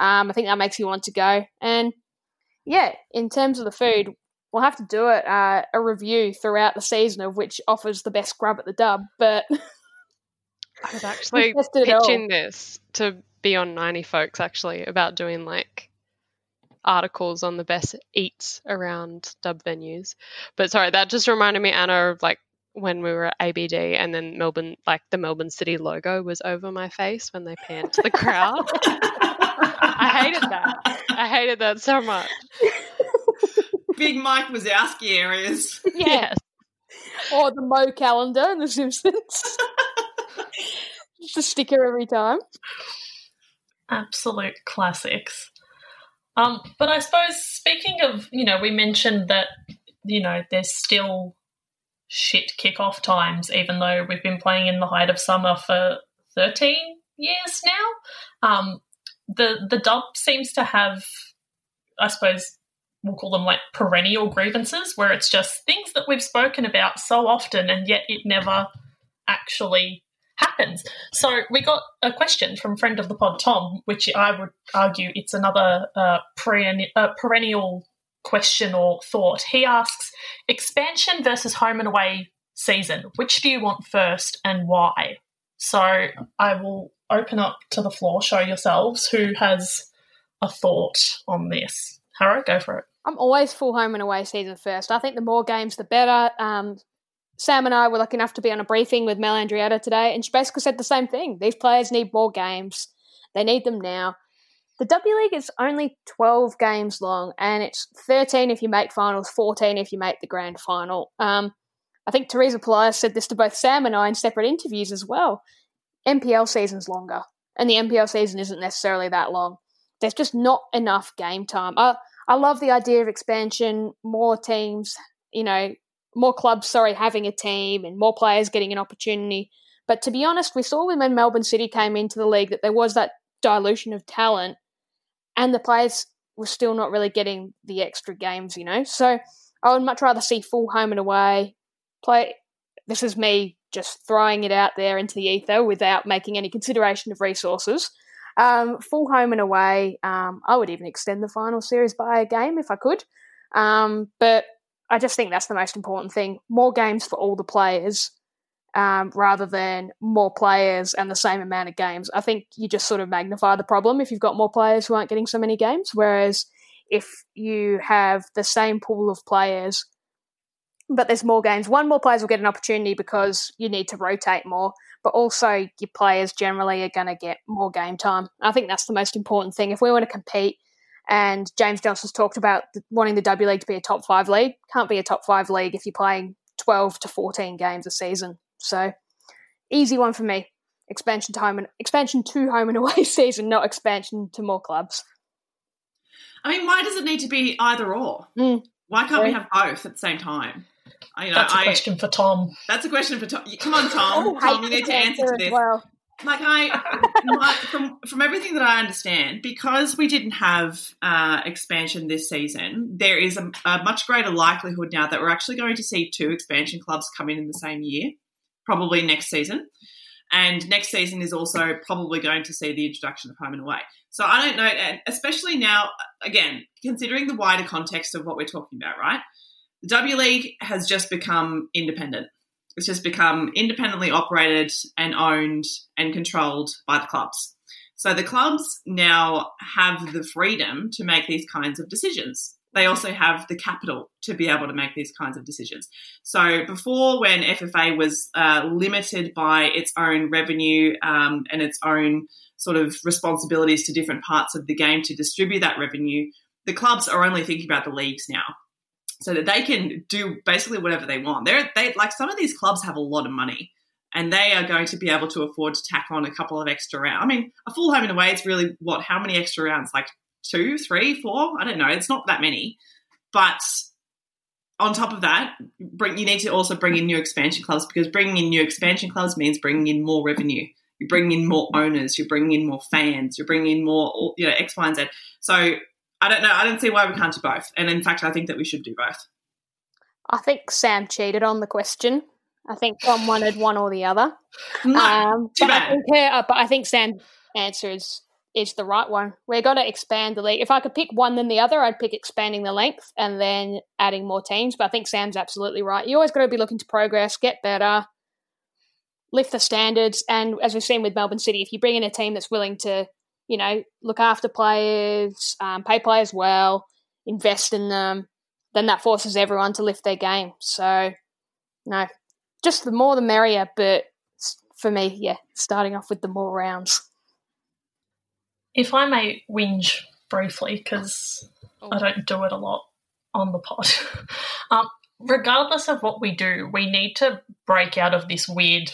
Speaker 2: Um, I think that makes you want to go. And yeah, in terms of the food, we'll have to do it uh, a review throughout the season of which offers the best grub at the dub. But
Speaker 4: I was actually pitching this to Beyond 90 folks actually about doing like articles on the best eats around dub venues. But sorry, that just reminded me, Anna, of like when we were at ABD and then Melbourne, like the Melbourne City logo was over my face when they panned to the crowd. I hated that. I hated that so much.
Speaker 3: Big Mike Wazowski areas.
Speaker 2: Yes. Or the Mo calendar in The Simpsons. Just a sticker every time.
Speaker 1: Absolute classics. Um, but I suppose speaking of, you know, we mentioned that, you know, there's still shit kickoff times, even though we've been playing in the height of summer for 13 years now. Um, the the dub seems to have, I suppose, we'll call them like perennial grievances, where it's just things that we've spoken about so often, and yet it never actually happens. So we got a question from friend of the pod Tom, which I would argue it's another uh, perennial, uh, perennial question or thought. He asks expansion versus home and away season. Which do you want first and why? So I will open up to the floor. Show yourselves who has a thought on this. Harrow, go for it.
Speaker 2: I'm always full home and away season first. I think the more games, the better. Um, Sam and I were lucky enough to be on a briefing with Mel Andreatta today, and she basically said the same thing. These players need more games. They need them now. The W League is only 12 games long, and it's 13 if you make finals, 14 if you make the grand final. Um, I think Teresa Polias said this to both Sam and I in separate interviews as well. NPL season's longer, and the NPL season isn't necessarily that long. There's just not enough game time. I, I love the idea of expansion, more teams, you know, more clubs, sorry, having a team and more players getting an opportunity. But to be honest, we saw when Melbourne City came into the league that there was that dilution of talent and the players were still not really getting the extra games, you know? So I would much rather see full home and away, play. This is me just throwing it out there into the ether without making any consideration of resources. Um, full home and away. Um, I would even extend the final series by a game if I could. Um, but I just think that's the most important thing. More games for all the players um, rather than more players and the same amount of games. I think you just sort of magnify the problem if you've got more players who aren't getting so many games. Whereas if you have the same pool of players but there's more games. One, more players will get an opportunity because you need to rotate more, but also your players generally are going to get more game time. I think that's the most important thing. If we want to compete, and James Johnson's talked about wanting the W League to be a top five league, can't be a top five league if you're playing 12 to 14 games a season. So, easy one for me. Expansion to home and expansion to home and away season, not expansion to more clubs.
Speaker 3: I mean, why does it need to be either or?
Speaker 2: Mm.
Speaker 3: Why can't yeah. we have both at the same time?
Speaker 1: You know, that's a I, question for Tom.
Speaker 3: That's a question for Tom. Come on, Tom. Tom, you need to answer to this. Well. Like I, my, from from everything that I understand, because we didn't have uh, expansion this season, there is a, a much greater likelihood now that we're actually going to see two expansion clubs come in in the same year, probably next season. And next season is also probably going to see the introduction of home and away. So I don't know, especially now, again, considering the wider context of what we're talking about, right? The W League has just become independent. It's just become independently operated and owned and controlled by the clubs. So the clubs now have the freedom to make these kinds of decisions. They also have the capital to be able to make these kinds of decisions. So before, when FFA was uh, limited by its own revenue um, and its own sort of responsibilities to different parts of the game to distribute that revenue, the clubs are only thinking about the leagues now so that they can do basically whatever they want. They're they like some of these clubs have a lot of money and they are going to be able to afford to tack on a couple of extra rounds. I mean, a full home and away is really what? How many extra rounds? Like two, three, four? I don't know. It's not that many, but on top of that, bring, you need to also bring in new expansion clubs because bringing in new expansion clubs means bringing in more revenue. You're bringing in more owners. You're bringing in more fans. You're bringing in more, you know, X, Y, and Z. So I don't know. I don't see why we can't do both. And in fact, I think that we should do both.
Speaker 2: I think Sam cheated on the question. I think Tom wanted one or the other.
Speaker 3: No, um, too
Speaker 2: but
Speaker 3: bad.
Speaker 2: I think, uh, but I think Sam's answer is is the right one. We're going to expand the league. If I could pick one than the other, I'd pick expanding the length and then adding more teams. But I think Sam's absolutely right. You always got to be looking to progress, get better, lift the standards. And as we've seen with Melbourne City, if you bring in a team that's willing to you know, look after players, um, pay players well, invest in them, then that forces everyone to lift their game. So, no, just the more the merrier. But for me, yeah, starting off with the more rounds.
Speaker 1: If I may whinge briefly, because oh. I don't do it a lot on the pod. um, regardless of what we do, we need to break out of this weird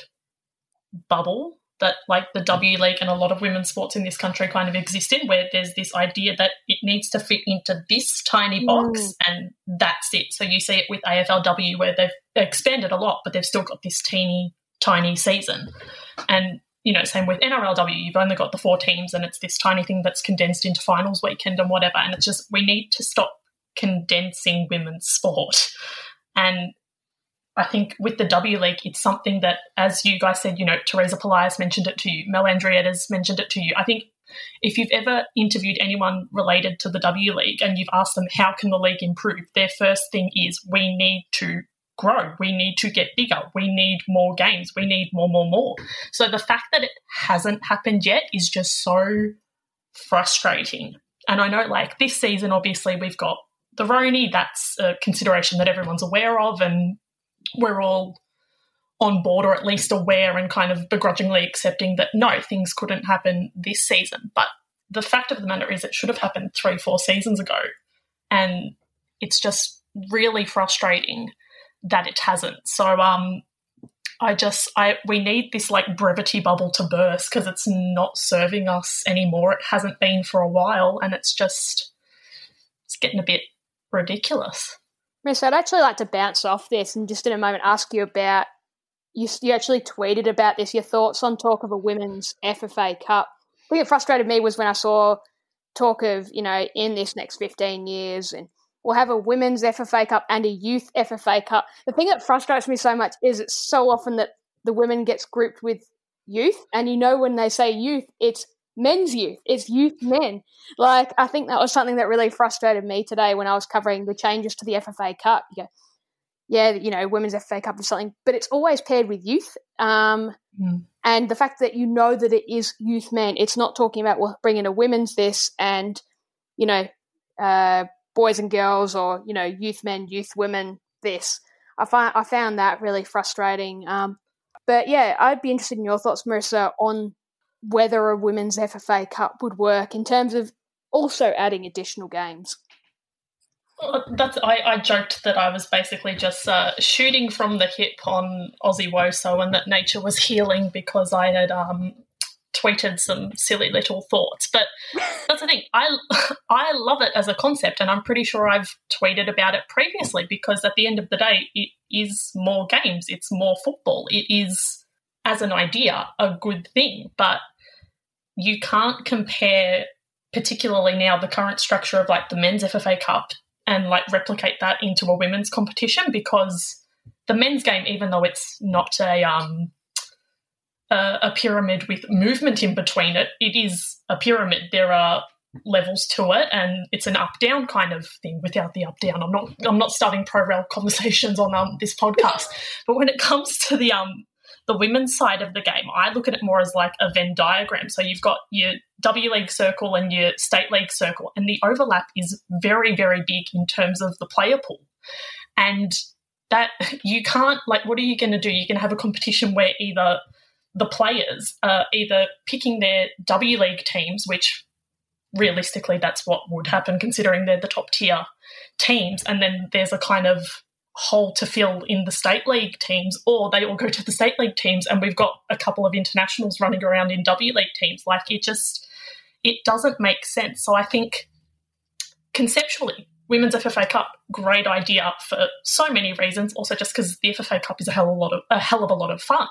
Speaker 1: bubble that like the W League and a lot of women's sports in this country kind of exist in, where there's this idea that it needs to fit into this tiny box mm. and that's it. So you see it with AFLW where they've expanded a lot, but they've still got this teeny tiny season. And you know, same with NRLW, you've only got the four teams and it's this tiny thing that's condensed into finals weekend and whatever. And it's just, we need to stop condensing women's sport. And I think with the W League, it's something that, as you guys said, you know, Teresa Polias mentioned it to you, Mel Andreatta's mentioned it to you. I think if you've ever interviewed anyone related to the W League and you've asked them how can the league improve, their first thing is we need to grow. We need to get bigger. We need more games. We need more, more, more. So the fact that it hasn't happened yet is just so frustrating. And I know, like, this season, obviously, we've got the Roni. That's a consideration that everyone's aware of, and we're all on board or at least aware and kind of begrudgingly accepting that no, things couldn't happen this season. But the fact of the matter is, it should have happened three, four seasons ago. And it's just really frustrating that it hasn't. So, um, I just, I we need this like brevity bubble to burst because it's not serving us anymore. It hasn't been for a while, and it's just, it's getting a bit ridiculous.
Speaker 2: Miss, I'd actually like to bounce off this and just in a moment ask you about you, you actually tweeted about this, your thoughts on talk of a women's FFA Cup. What it frustrated me was when I saw talk of, you know, in this next 15 years and we'll have a women's FFA Cup and a youth FFA Cup. The thing that frustrates me so much is it's so often that the women gets grouped with youth and you know when they say youth, it's men's youth. It's youth men. Like I think that was something that really frustrated me today when I was covering the changes to the FFA Cup. You go, yeah, you know, women's FFA Cup is something, but it's always paired with youth. Um, mm. And the fact that you know that it is youth men, it's not talking about well, bringing a women's this and you know, uh, boys and girls or you know, youth men, youth women this. I find I found that really frustrating. Um, but yeah, I'd be interested in your thoughts, Marissa, on whether a women's FFA Cup would work in terms of also adding additional games.
Speaker 1: that's I, I joked that I was basically just uh, shooting from the hip on Aussie Woso and that nature was healing because I had um, tweeted some silly little thoughts. But that's the thing. I I love it as a concept, and I'm pretty sure I've tweeted about it previously because at the end of the day, it is more games. It's more football. It is, as an idea, a good thing. But you can't compare particularly now the current structure of like the men's FFA Cup and like replicate that into a women's competition because the men's game, even though it's not a um a, a pyramid with movement in between it, it is a pyramid. There are levels to it and it's an up down kind of thing without the up down i'm not i'm not starting pro rel conversations on um, this podcast but when it comes to the um the women's side of the game, I look at it more as like a Venn diagram. So you've got your W League circle and your State League circle, and the overlap is very, very big in terms of the player pool. And that you can't, like, what are you going to do? You're going to have a competition where either the players are either picking their W League teams, which realistically that's what would happen considering they're the top tier teams, and then there's a kind of hole to fill in the state league teams, or they all go to the state league teams, and we've got a couple of internationals running around in W league teams. Like it just, it doesn't make sense. So I think conceptually, women's FFA Cup, great idea for so many reasons. Also, just because the FFA Cup is a hell of a lot of a hell of a lot of fun,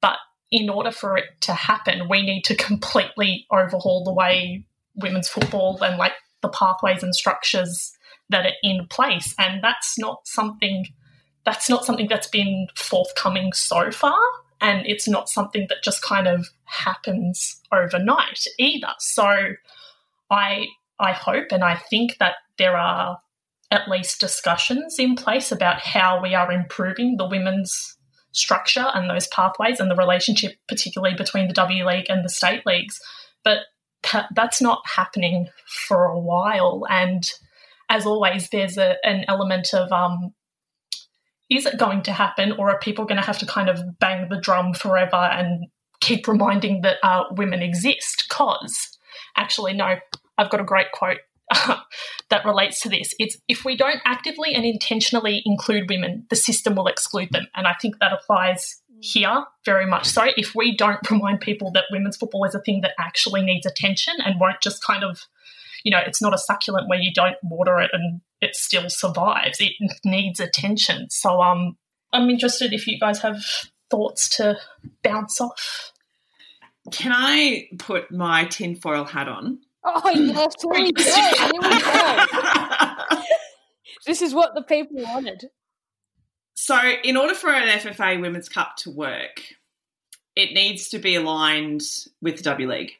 Speaker 1: but in order for it to happen, we need to completely overhaul the way women's football and like the pathways and structures that are in place, and that's not something that's not something that's been forthcoming so far, and it's not something that just kind of happens overnight either. So, I I hope and I think that there are at least discussions in place about how we are improving the women's structure and those pathways and the relationship, particularly between the W League and the state leagues. But that's not happening for a while. And as always, there's a, an element of um, is it going to happen, or are people going to have to kind of bang the drum forever and keep reminding that uh, women exist? Because actually, no, I've got a great quote that relates to this. It's if we don't actively and intentionally include women, the system will exclude them. And I think that applies here very much so. If we don't remind people that women's football is a thing that actually needs attention and won't just kind of you know, it's not a succulent where you don't water it and it still survives. It needs attention. So um, I'm interested if you guys have thoughts to bounce off.
Speaker 3: can I put my tinfoil hat on?
Speaker 2: Oh yes, here we go. Here we go. this is what the people wanted.
Speaker 3: So, in order for an FFA Women's Cup to work, it needs to be aligned with the W League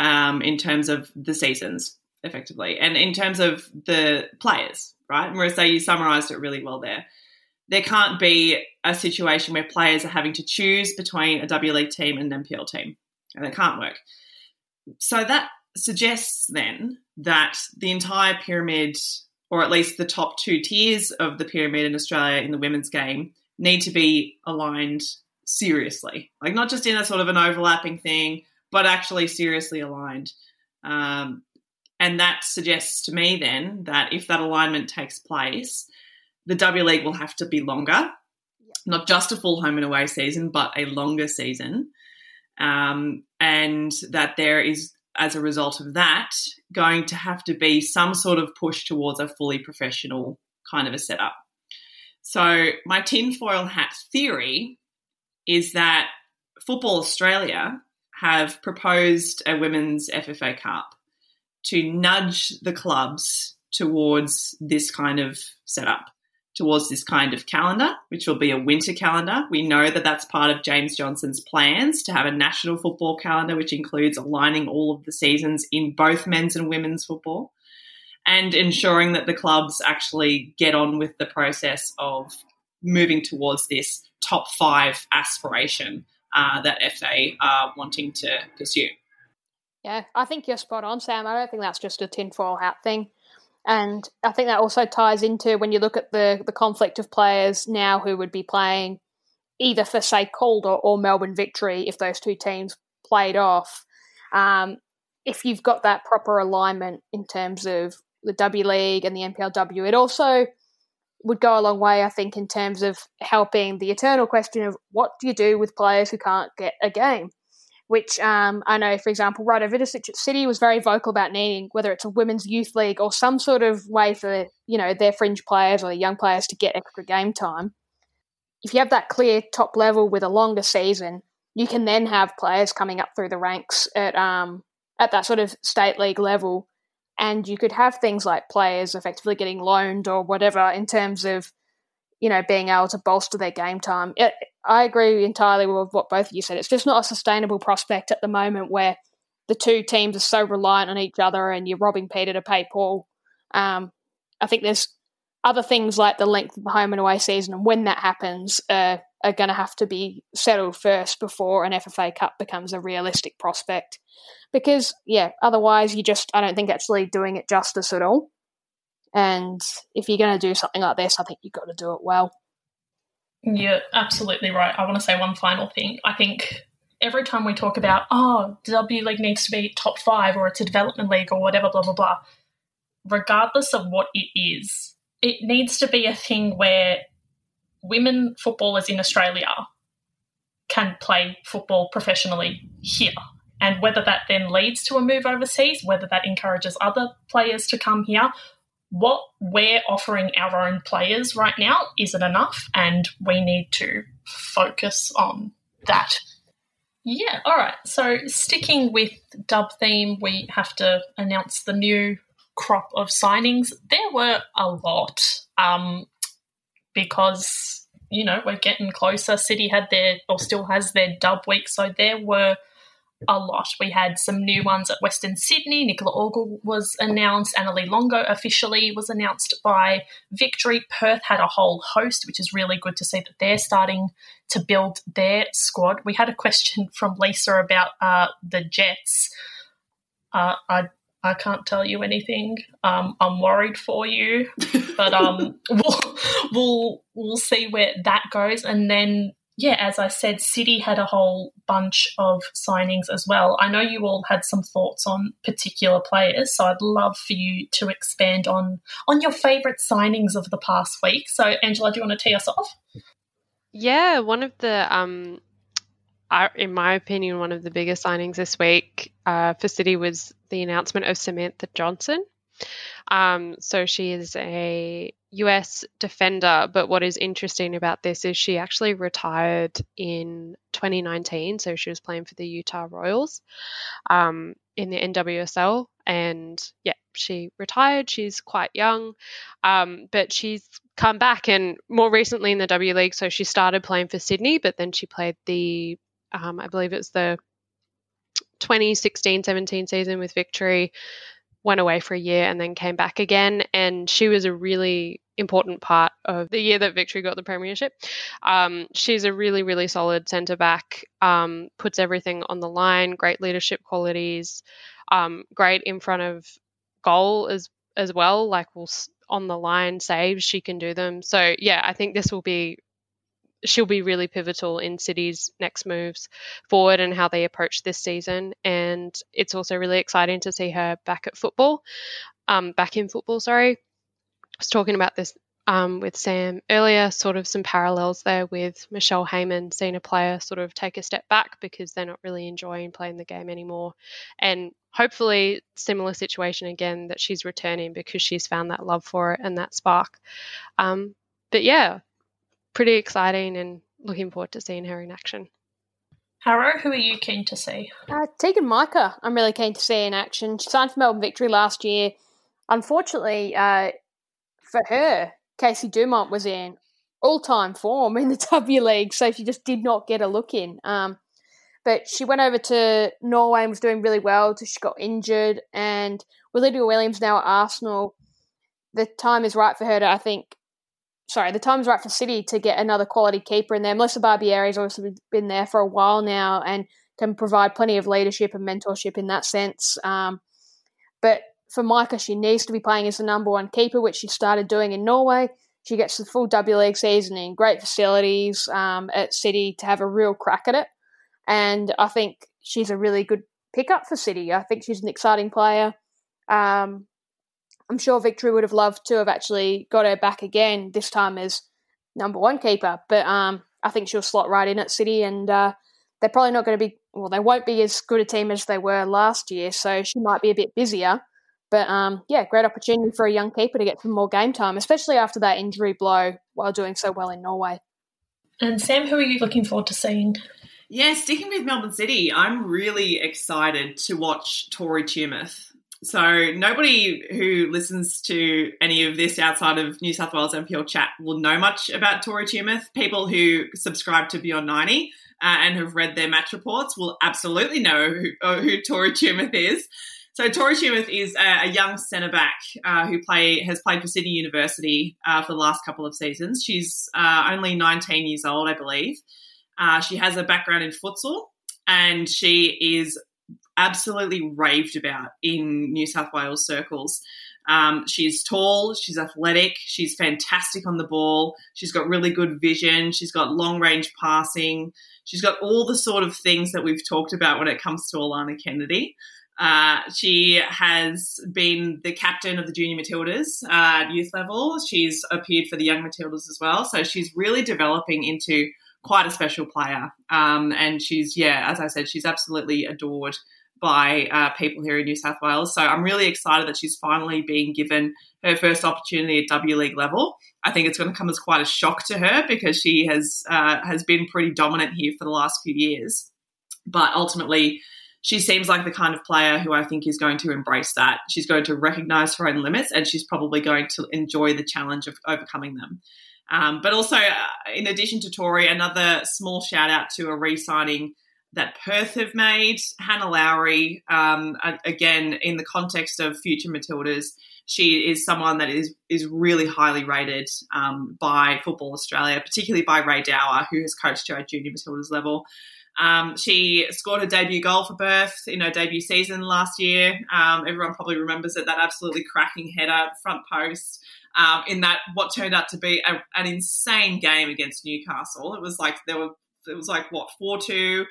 Speaker 3: um, in terms of the seasons, effectively, and in terms of the players, right? Marissa, you summarised it really well there. There can't be a situation where players are having to choose between a W League team and an NPL team, and it can't work. So that suggests then that the entire pyramid, or at least the top two tiers of the pyramid in Australia in the women's game, need to be aligned seriously. Like not just in a sort of an overlapping thing, but actually seriously aligned. Um, and that suggests to me then that if that alignment takes place, the W League will have to be longer, not just a full home and away season, but a longer season. Um, and that there is as a result of that, going to have to be some sort of push towards a fully professional kind of a setup. So, my tinfoil hat theory is that Football Australia have proposed a women's FFA Cup to nudge the clubs towards this kind of setup towards this kind of calendar, which will be a winter calendar. We know that that's part of James Johnson's plans to have a national football calendar, which includes aligning all of the seasons in both men's and women's football and ensuring that the clubs actually get on with the process of moving towards this top five aspiration uh, that FA are wanting to pursue.
Speaker 2: Yeah, I think you're spot on, Sam. I don't think that's just a tinfoil hat thing. And I think that also ties into when you look at the, the conflict of players now who would be playing either for, say, Calder or Melbourne Victory if those two teams played off. Um, if you've got that proper alignment in terms of the W League and the NPLW, it also would go a long way, I think, in terms of helping the eternal question of what do you do with players who can't get a game? Which um, I know, for example, Rado Vidosic at City was very vocal about needing, whether it's a women's youth league or some sort of way for you know their fringe players or young players to get extra game time. If you have that clear top level with a longer season, you can then have players coming up through the ranks at um, at that sort of state league level, and you could have things like players effectively getting loaned or whatever in terms of you know, being able to bolster their game time. It, I agree entirely with what both of you said. It's just not a sustainable prospect at the moment where the two teams are so reliant on each other and you're robbing Peter to pay Paul. Um, I think there's other things like the length of the home and away season and when that happens uh, are going to have to be settled first before an FFA Cup becomes a realistic prospect. Because, yeah, otherwise you just, I don't think actually doing it justice at all. And if you're going to do something like this, I think you've got to do it well.
Speaker 1: You're absolutely right. I want to say one final thing. I think every time we talk about, oh, the W League needs to be top five or it's a development league or whatever, blah, blah, blah, regardless of what it is, it needs to be a thing where women footballers in Australia can play football professionally here. And whether that then leads to a move overseas, whether that encourages other players to come here, what we're offering our own players right now isn't enough, and we need to focus on that. Yeah, all right. So, sticking with dub theme, we have to announce the new crop of signings. There were a lot um, because, you know, we're getting closer. City had their, or still has their dub week, so there were a lot. We had some new ones at Western Sydney. Nicola Ogle was announced. Annalie Longo officially was announced by Victory. Perth had a whole host, which is really good to see that they're starting to build their squad. We had a question from Lisa about uh, the Jets. Uh, I I can't tell you anything. Um, I'm worried for you, but um, we'll we'll we'll see where that goes, and then yeah, as I said, City had a whole bunch of signings as well. I know you all had some thoughts on particular players, so I'd love for you to expand on on your favourite signings of the past week. So, Angela, do you want to tee us off?
Speaker 4: Yeah, one of the, um, in my opinion, one of the biggest signings this week uh, for City was the announcement of Samantha Johnson. Um, so she is a US defender, but what is interesting about this is she actually retired in 2019. So she was playing for the Utah Royals um, in the NWSL, and yeah, she retired. She's quite young, um, but she's come back and more recently in the W League. So she started playing for Sydney, but then she played the, um, I believe it's the 2016 17 season with Victory went away for a year and then came back again. And she was a really important part of the year that Victory got the premiership. Um, she's a really, really solid centre back, um, puts everything on the line, great leadership qualities, um, great in front of goal as as well. Like will on the line saves, she can do them. So yeah, I think this will be she'll be really pivotal in City's next moves forward and how they approach this season. And it's also really exciting to see her back at football, um, back in football. Sorry, I was talking about this um, with Sam earlier. Sort of some parallels there with Michelle Heyman seeing a player sort of take a step back because they're not really enjoying playing the game anymore, and hopefully similar situation again that she's returning because she's found that love for it and that spark. Um, but yeah, pretty exciting and looking forward to seeing her in action.
Speaker 1: Harrow, who are you keen to see?
Speaker 2: Uh, Teagan Micah, I'm really keen to see in action. She signed for Melbourne Victory last year. Unfortunately, uh, for her, Casey Dumont was in all time form in the W League, so she just did not get a look in. Um, but she went over to Norway and was doing really well until she got injured. And with Lydia Williams now at Arsenal, the time is right for her to, I think, sorry, the time's right for City to get another quality keeper in there. Melissa Barbieri's obviously been there for a while now and can provide plenty of leadership and mentorship in that sense. Um, but for Micah, she needs to be playing as the number one keeper, which she started doing in Norway. She gets the full W League season in great facilities um, at City to have a real crack at it. And I think she's a really good pickup for City. I think she's an exciting player. Um, I'm sure Victory would have loved to have actually got her back again this time as number one keeper, but um, I think she'll slot right in at City, and uh, they're probably not going to be. Well, they won't be as good a team as they were last year, so she might be a bit busier. But um, yeah, great opportunity for a young keeper to get some more game time, especially after that injury blow while doing so well in Norway.
Speaker 1: And Sam, who are you looking forward to seeing?
Speaker 3: Yeah, sticking with Melbourne City, I'm really excited to watch Tori Tumeth. So nobody who listens to any of this outside of New South Wales NPL chat will know much about Tori Tumeth. People who subscribe to Beyond 90 uh, and have read their match reports will absolutely know who, uh, who is. So Tori Tumeth is a, a young centre back uh, who play has played for Sydney University uh, for the last couple of seasons. She's uh, only 19 years old, I believe. Uh, she has a background in futsal and she is absolutely raved about in New South Wales circles. Um, she's tall, she's athletic, she's fantastic on the ball, she's got really good vision, she's got long range passing, she's got all the sort of things that we've talked about when it comes to Alana Kennedy. Uh, she has been the captain of the junior Matildas uh, at youth level. She's appeared for the young Matildas as well. So she's really developing into quite a special player. Um, and she's, yeah, as I said, she's absolutely adored by uh, people here in New South Wales. So I'm really excited that she's finally being given her first opportunity at W League level. I think it's going to come as quite a shock to her because she has uh, has been pretty dominant here for the last few years. But ultimately, she seems like the kind of player who I think is going to embrace that. She's going to recognize her own limits and she's probably going to enjoy the challenge of overcoming them. Um, but also, uh, in addition to Tori, another small shout out to a re signing that Perth have made. Hannah Lowry, um, again, in the context of future Matildas, she is someone that is is really highly rated um, by Football Australia, particularly by Rae Dower, who has coached her at junior Matildas level. Um, she scored her debut goal for Perth in her debut season last year. Um, everyone probably remembers it, that absolutely cracking header front post. Um, in that what turned out to be a, an insane game against Newcastle. It was like there were it was like what four two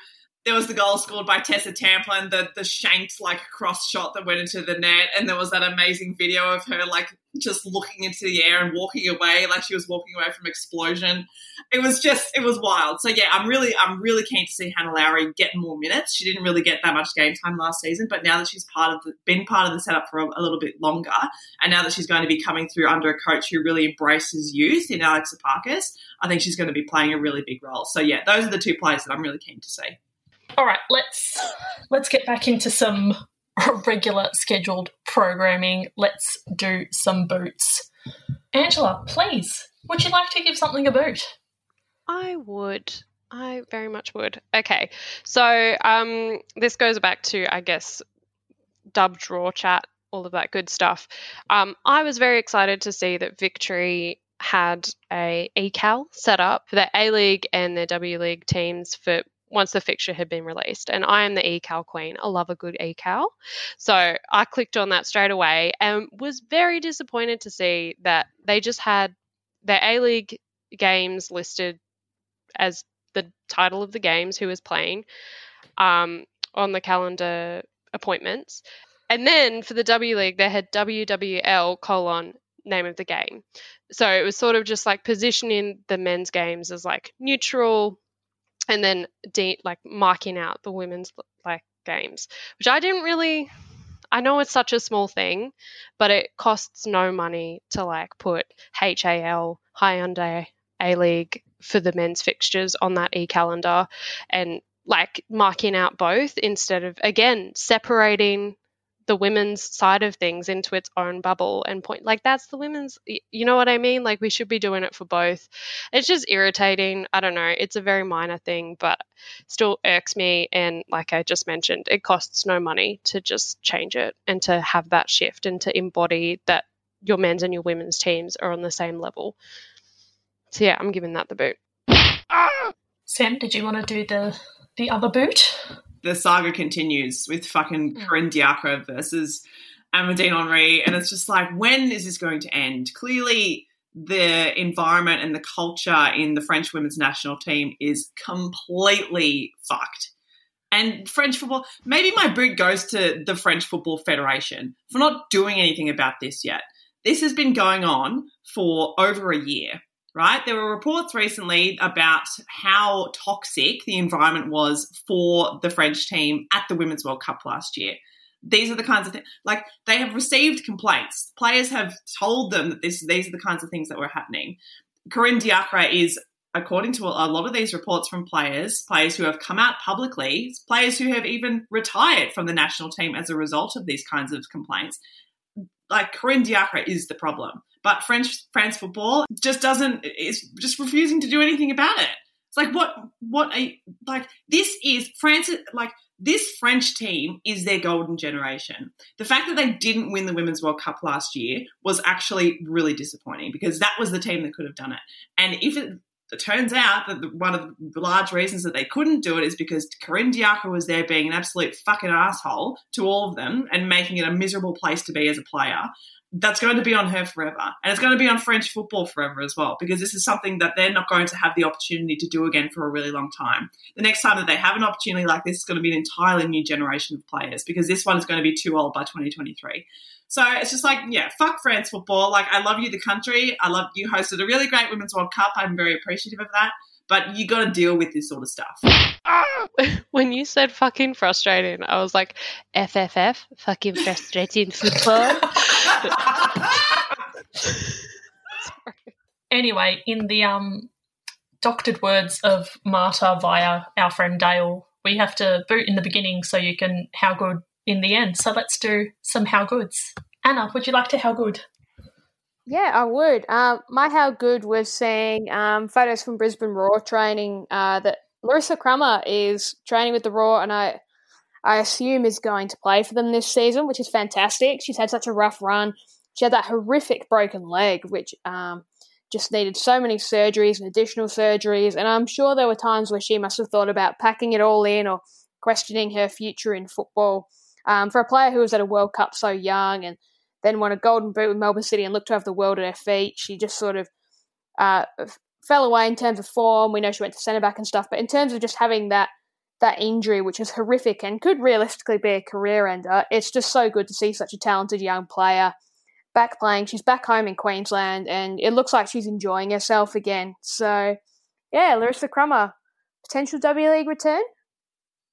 Speaker 3: there was the goal scored by Tessa Tamplin, the the shanked like cross shot that went into the net, and there was that amazing video of her like just looking into the air and walking away like she was walking away from explosion. It was just it was wild. So yeah, I'm really I'm really keen to see Hannah Lowry get more minutes. She didn't really get that much game time last season, but now that she's part of the, been part of the setup for a, a little bit longer, and now that she's going to be coming through under a coach who really embraces youth in Alex Epakis, I think she's going to be playing a really big role. So yeah, those are the two players that I'm really keen to see.
Speaker 1: All right, let's let's get back into some regular scheduled programming. Let's do some boots. Angela, please, would you like to give something a boot?
Speaker 4: I would. I very much would. Okay, so um, this goes back to, I guess, dub draw chat, all of that good stuff. Um, I was very excited to see that Victory had a ecal set up for their A League and their W League teams for once the fixture had been released. And I am the ecal queen. I love a good ecal. So I clicked on that straight away and was very disappointed to see that they just had their A League games listed as the title of the games, who was playing, um, on the calendar appointments. And then for the W League, they had WWL colon name of the game. So it was sort of just like positioning the men's games as like neutral and then de- like marking out the women's like games, which I didn't really. I know it's such a small thing, but it costs no money to like put HAL Hyundai A League for the men's fixtures on that e calendar and like marking out both instead of again separating the women's side of things into its own bubble and point like that's the women's you know what i mean? Like we should be doing it for both. It's just irritating. I don't know. It's a very minor thing but still irks me. And like i just mentioned it costs no money to just change it and to have that shift and to embody that your men's and your women's teams are on the same level. So yeah i'm giving that the boot.
Speaker 1: Sam did you want to do the the other boot
Speaker 3: the saga continues with fucking mm. Corinne Diacre versus Amandine Henry, and it's just like, when is this going to end? Clearly, the environment and the culture in the French women's national team is completely fucked. And French football, maybe my boot goes to the French Football Federation for not doing anything about this yet. This has been going on for over a year right? There were reports recently about how toxic the environment was for the French team at the Women's World Cup last year. These are the kinds of things, like they have received complaints. Players have told them that this, these are the kinds of things that were happening. Corinne Diacre is, according to a lot of these reports from players, players who have come out publicly, players who have even retired from the national team as a result of these kinds of complaints. Like Corinne Diacre is the problem. But French France football just doesn't is just refusing to do anything about it. It's like what what a like this is France like this French team is their golden generation. The fact that they didn't win the Women's World Cup last year was actually really disappointing because that was the team that could have done it. And if it, it turns out that the, one of the large reasons that they couldn't do it is because Corinne Diacre was there being an absolute fucking asshole to all of them and making it a miserable place to be as a player that's going to be on her forever. And it's going to be on French football forever as well, because this is something that they're not going to have the opportunity to do again for a really long time. The next time that they have an opportunity like this is going to be an entirely new generation of players, because this one is going to be too old by 2023. So it's just like, yeah, fuck France football. Like, I love you, the country. I love you hosted a really great Women's World Cup. I'm very appreciative of that. But you got to deal with this sort of stuff.
Speaker 4: when you said fucking frustrating, I was like, FFF, fucking frustrating football.
Speaker 1: anyway, in the um, doctored words of Marta via our friend Dale, we have to boot in the beginning so you can how good in the end. So let's do some how goods. Anna, would you like to how good?
Speaker 2: Yeah, I would. Um, my how good was seeing um, photos from Brisbane Roar training uh, that Larissa Crummer is training with the Roar, and I, I assume is going to play for them this season, which is fantastic. She's had such a rough run. She had that horrific broken leg, which um, just needed so many surgeries and additional surgeries. And I'm sure there were times where she must have thought about packing it all in or questioning her future in football. Um, for a player who was at a World Cup so young and then won a golden boot with Melbourne City and looked to have the world at her feet, she just sort of uh, fell away in terms of form. We know she went to centre back and stuff, but in terms of just having that that injury, which is horrific and could realistically be a career ender. It's just so good to see such a talented young player back playing. She's back home in Queensland, and it looks like she's enjoying herself again. So, yeah, Larissa Crummer, potential W League return.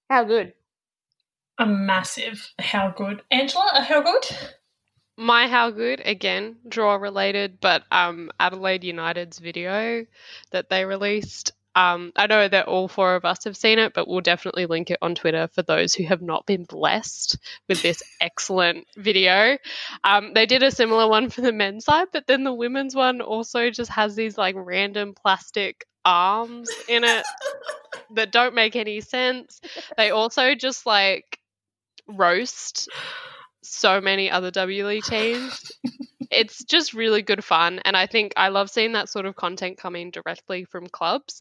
Speaker 2: How good?
Speaker 1: A massive how good. Angela, how good?
Speaker 4: My how good again, draw related, but um, Adelaide United's video that they released um, I know that all four of us have seen it, but we'll definitely link it on Twitter for those who have not been blessed with this excellent video. Um, they did a similar one for the men's side, but then the women's one also just has these like random plastic arms in it that don't make any sense. They also just like roast so many other W League teams. It's just really good fun and i think i love seeing that sort of content coming directly from clubs.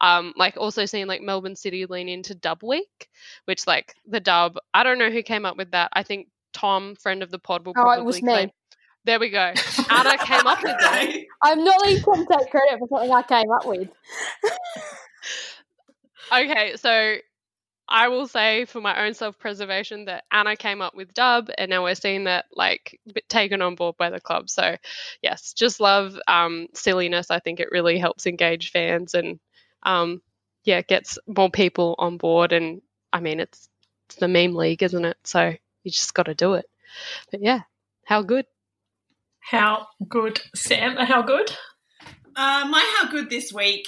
Speaker 4: Um, like also seeing like melbourne city lean into dub week which like the dub i don't know who came up with that. I think tom friend of the pod will probably
Speaker 2: oh, it was me.
Speaker 4: There we go. Anna came up with
Speaker 2: it i'm not letting tom take credit for something i came up with.
Speaker 4: Okay so I will say for my own self preservation that Anna came up with dub, and now we're seeing that like taken on board by the club. So, yes, just love um, silliness. I think it really helps engage fans and, um, yeah, gets more people on board. And I mean, it's, it's the meme league, isn't it? So you just got to do it. But yeah, how good?
Speaker 1: How good, Sam? How good?
Speaker 3: Uh, my how good this week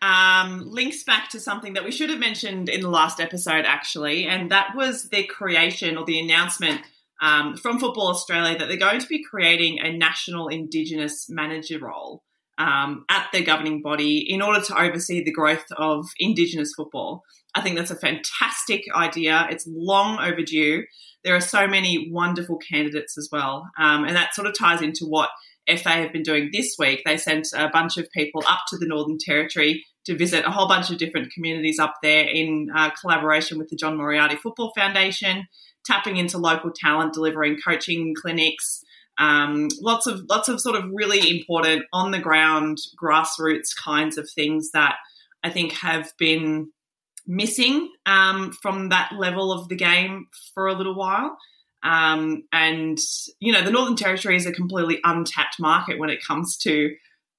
Speaker 3: um, links back to something that we should have mentioned in the last episode, actually, and that was the creation or the announcement um, from Football Australia that they're going to be creating a national Indigenous manager role um, at the governing body in order to oversee the growth of Indigenous football. I think that's a fantastic idea. It's long overdue. There are so many wonderful candidates as well, um, and that sort of ties into what FA have been doing this week. They sent a bunch of people up to the Northern Territory to visit a whole bunch of different communities up there in uh, collaboration with the John Moriarty Football Foundation, tapping into local talent, delivering coaching clinics. Um, lots of lots of sort of really important on the ground grassroots kinds of things that I think have been missing um, from that level of the game for a little while. Um, and, you know, the Northern Territory is a completely untapped market when it comes to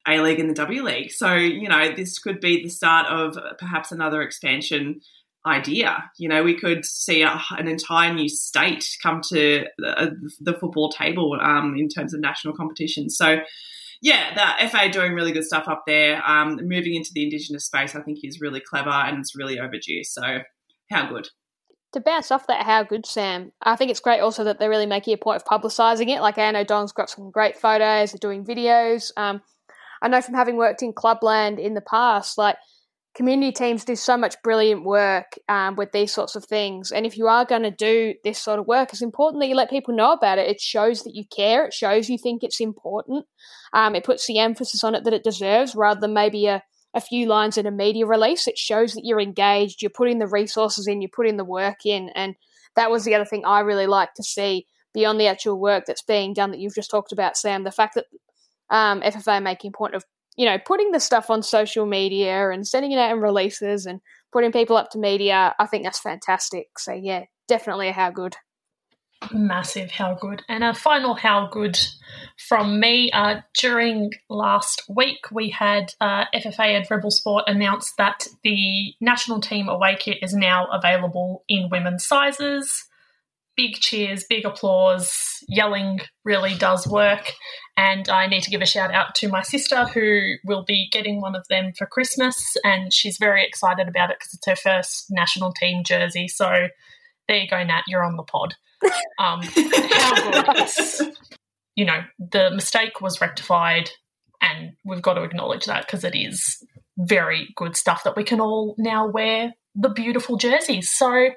Speaker 3: A League and the W League. So, you know, this could be the start of perhaps another expansion idea. You know, we could see a, an entire new state come to the, the football table um, in terms of national competition. So, yeah, the FA doing really good stuff up there. Um, moving into the Indigenous space, I think, is really clever and it's really overdue. So, how good
Speaker 2: to bounce off that, how good, Sam. I think it's great also that they're really making a point of publicising it. Like Ann Odong's got some great photos, they're doing videos. Um, I know from having worked in Clubland in the past, like community teams do so much brilliant work um, with these sorts of things. And if you are going to do this sort of work, it's important that you let people know about it. It shows that you care. It shows you think it's important. Um, it puts the emphasis on it that it deserves, rather than maybe a a few lines in a media release. It shows that you're engaged, you're putting the resources in, you're putting the work in. And that was the other thing I really like to see beyond the actual work that's being done that you've just talked about, Sam. The fact that um, FFA making point of, you know, putting the stuff on social media and sending it out in releases and putting people up to media, I think that's fantastic. So, yeah, definitely how good
Speaker 1: massive how good. And a final how good from me. Uh, during last week, we had uh, FFA and Rebel Sport announce that the national team away kit is now available in women's sizes. Big cheers, big applause, yelling really does work. And I need to give a shout out to my sister who will be getting one of them for Christmas. And she's very excited about it because it's her first national team jersey. So there you go, Nat, you're on the pod. Um, you know, the mistake was rectified, and we've got to acknowledge that because it is very good stuff that we can all now wear the beautiful jerseys. So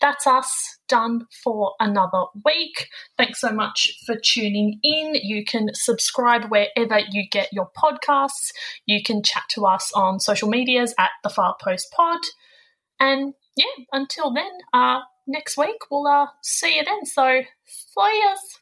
Speaker 1: that's us done for another week. Thanks so much for tuning in. You can subscribe wherever you get your podcasts. You can chat to us on social medias at the Far Post Pod. And yeah, until then, uh, next week we'll uh, see you then. So, see yous.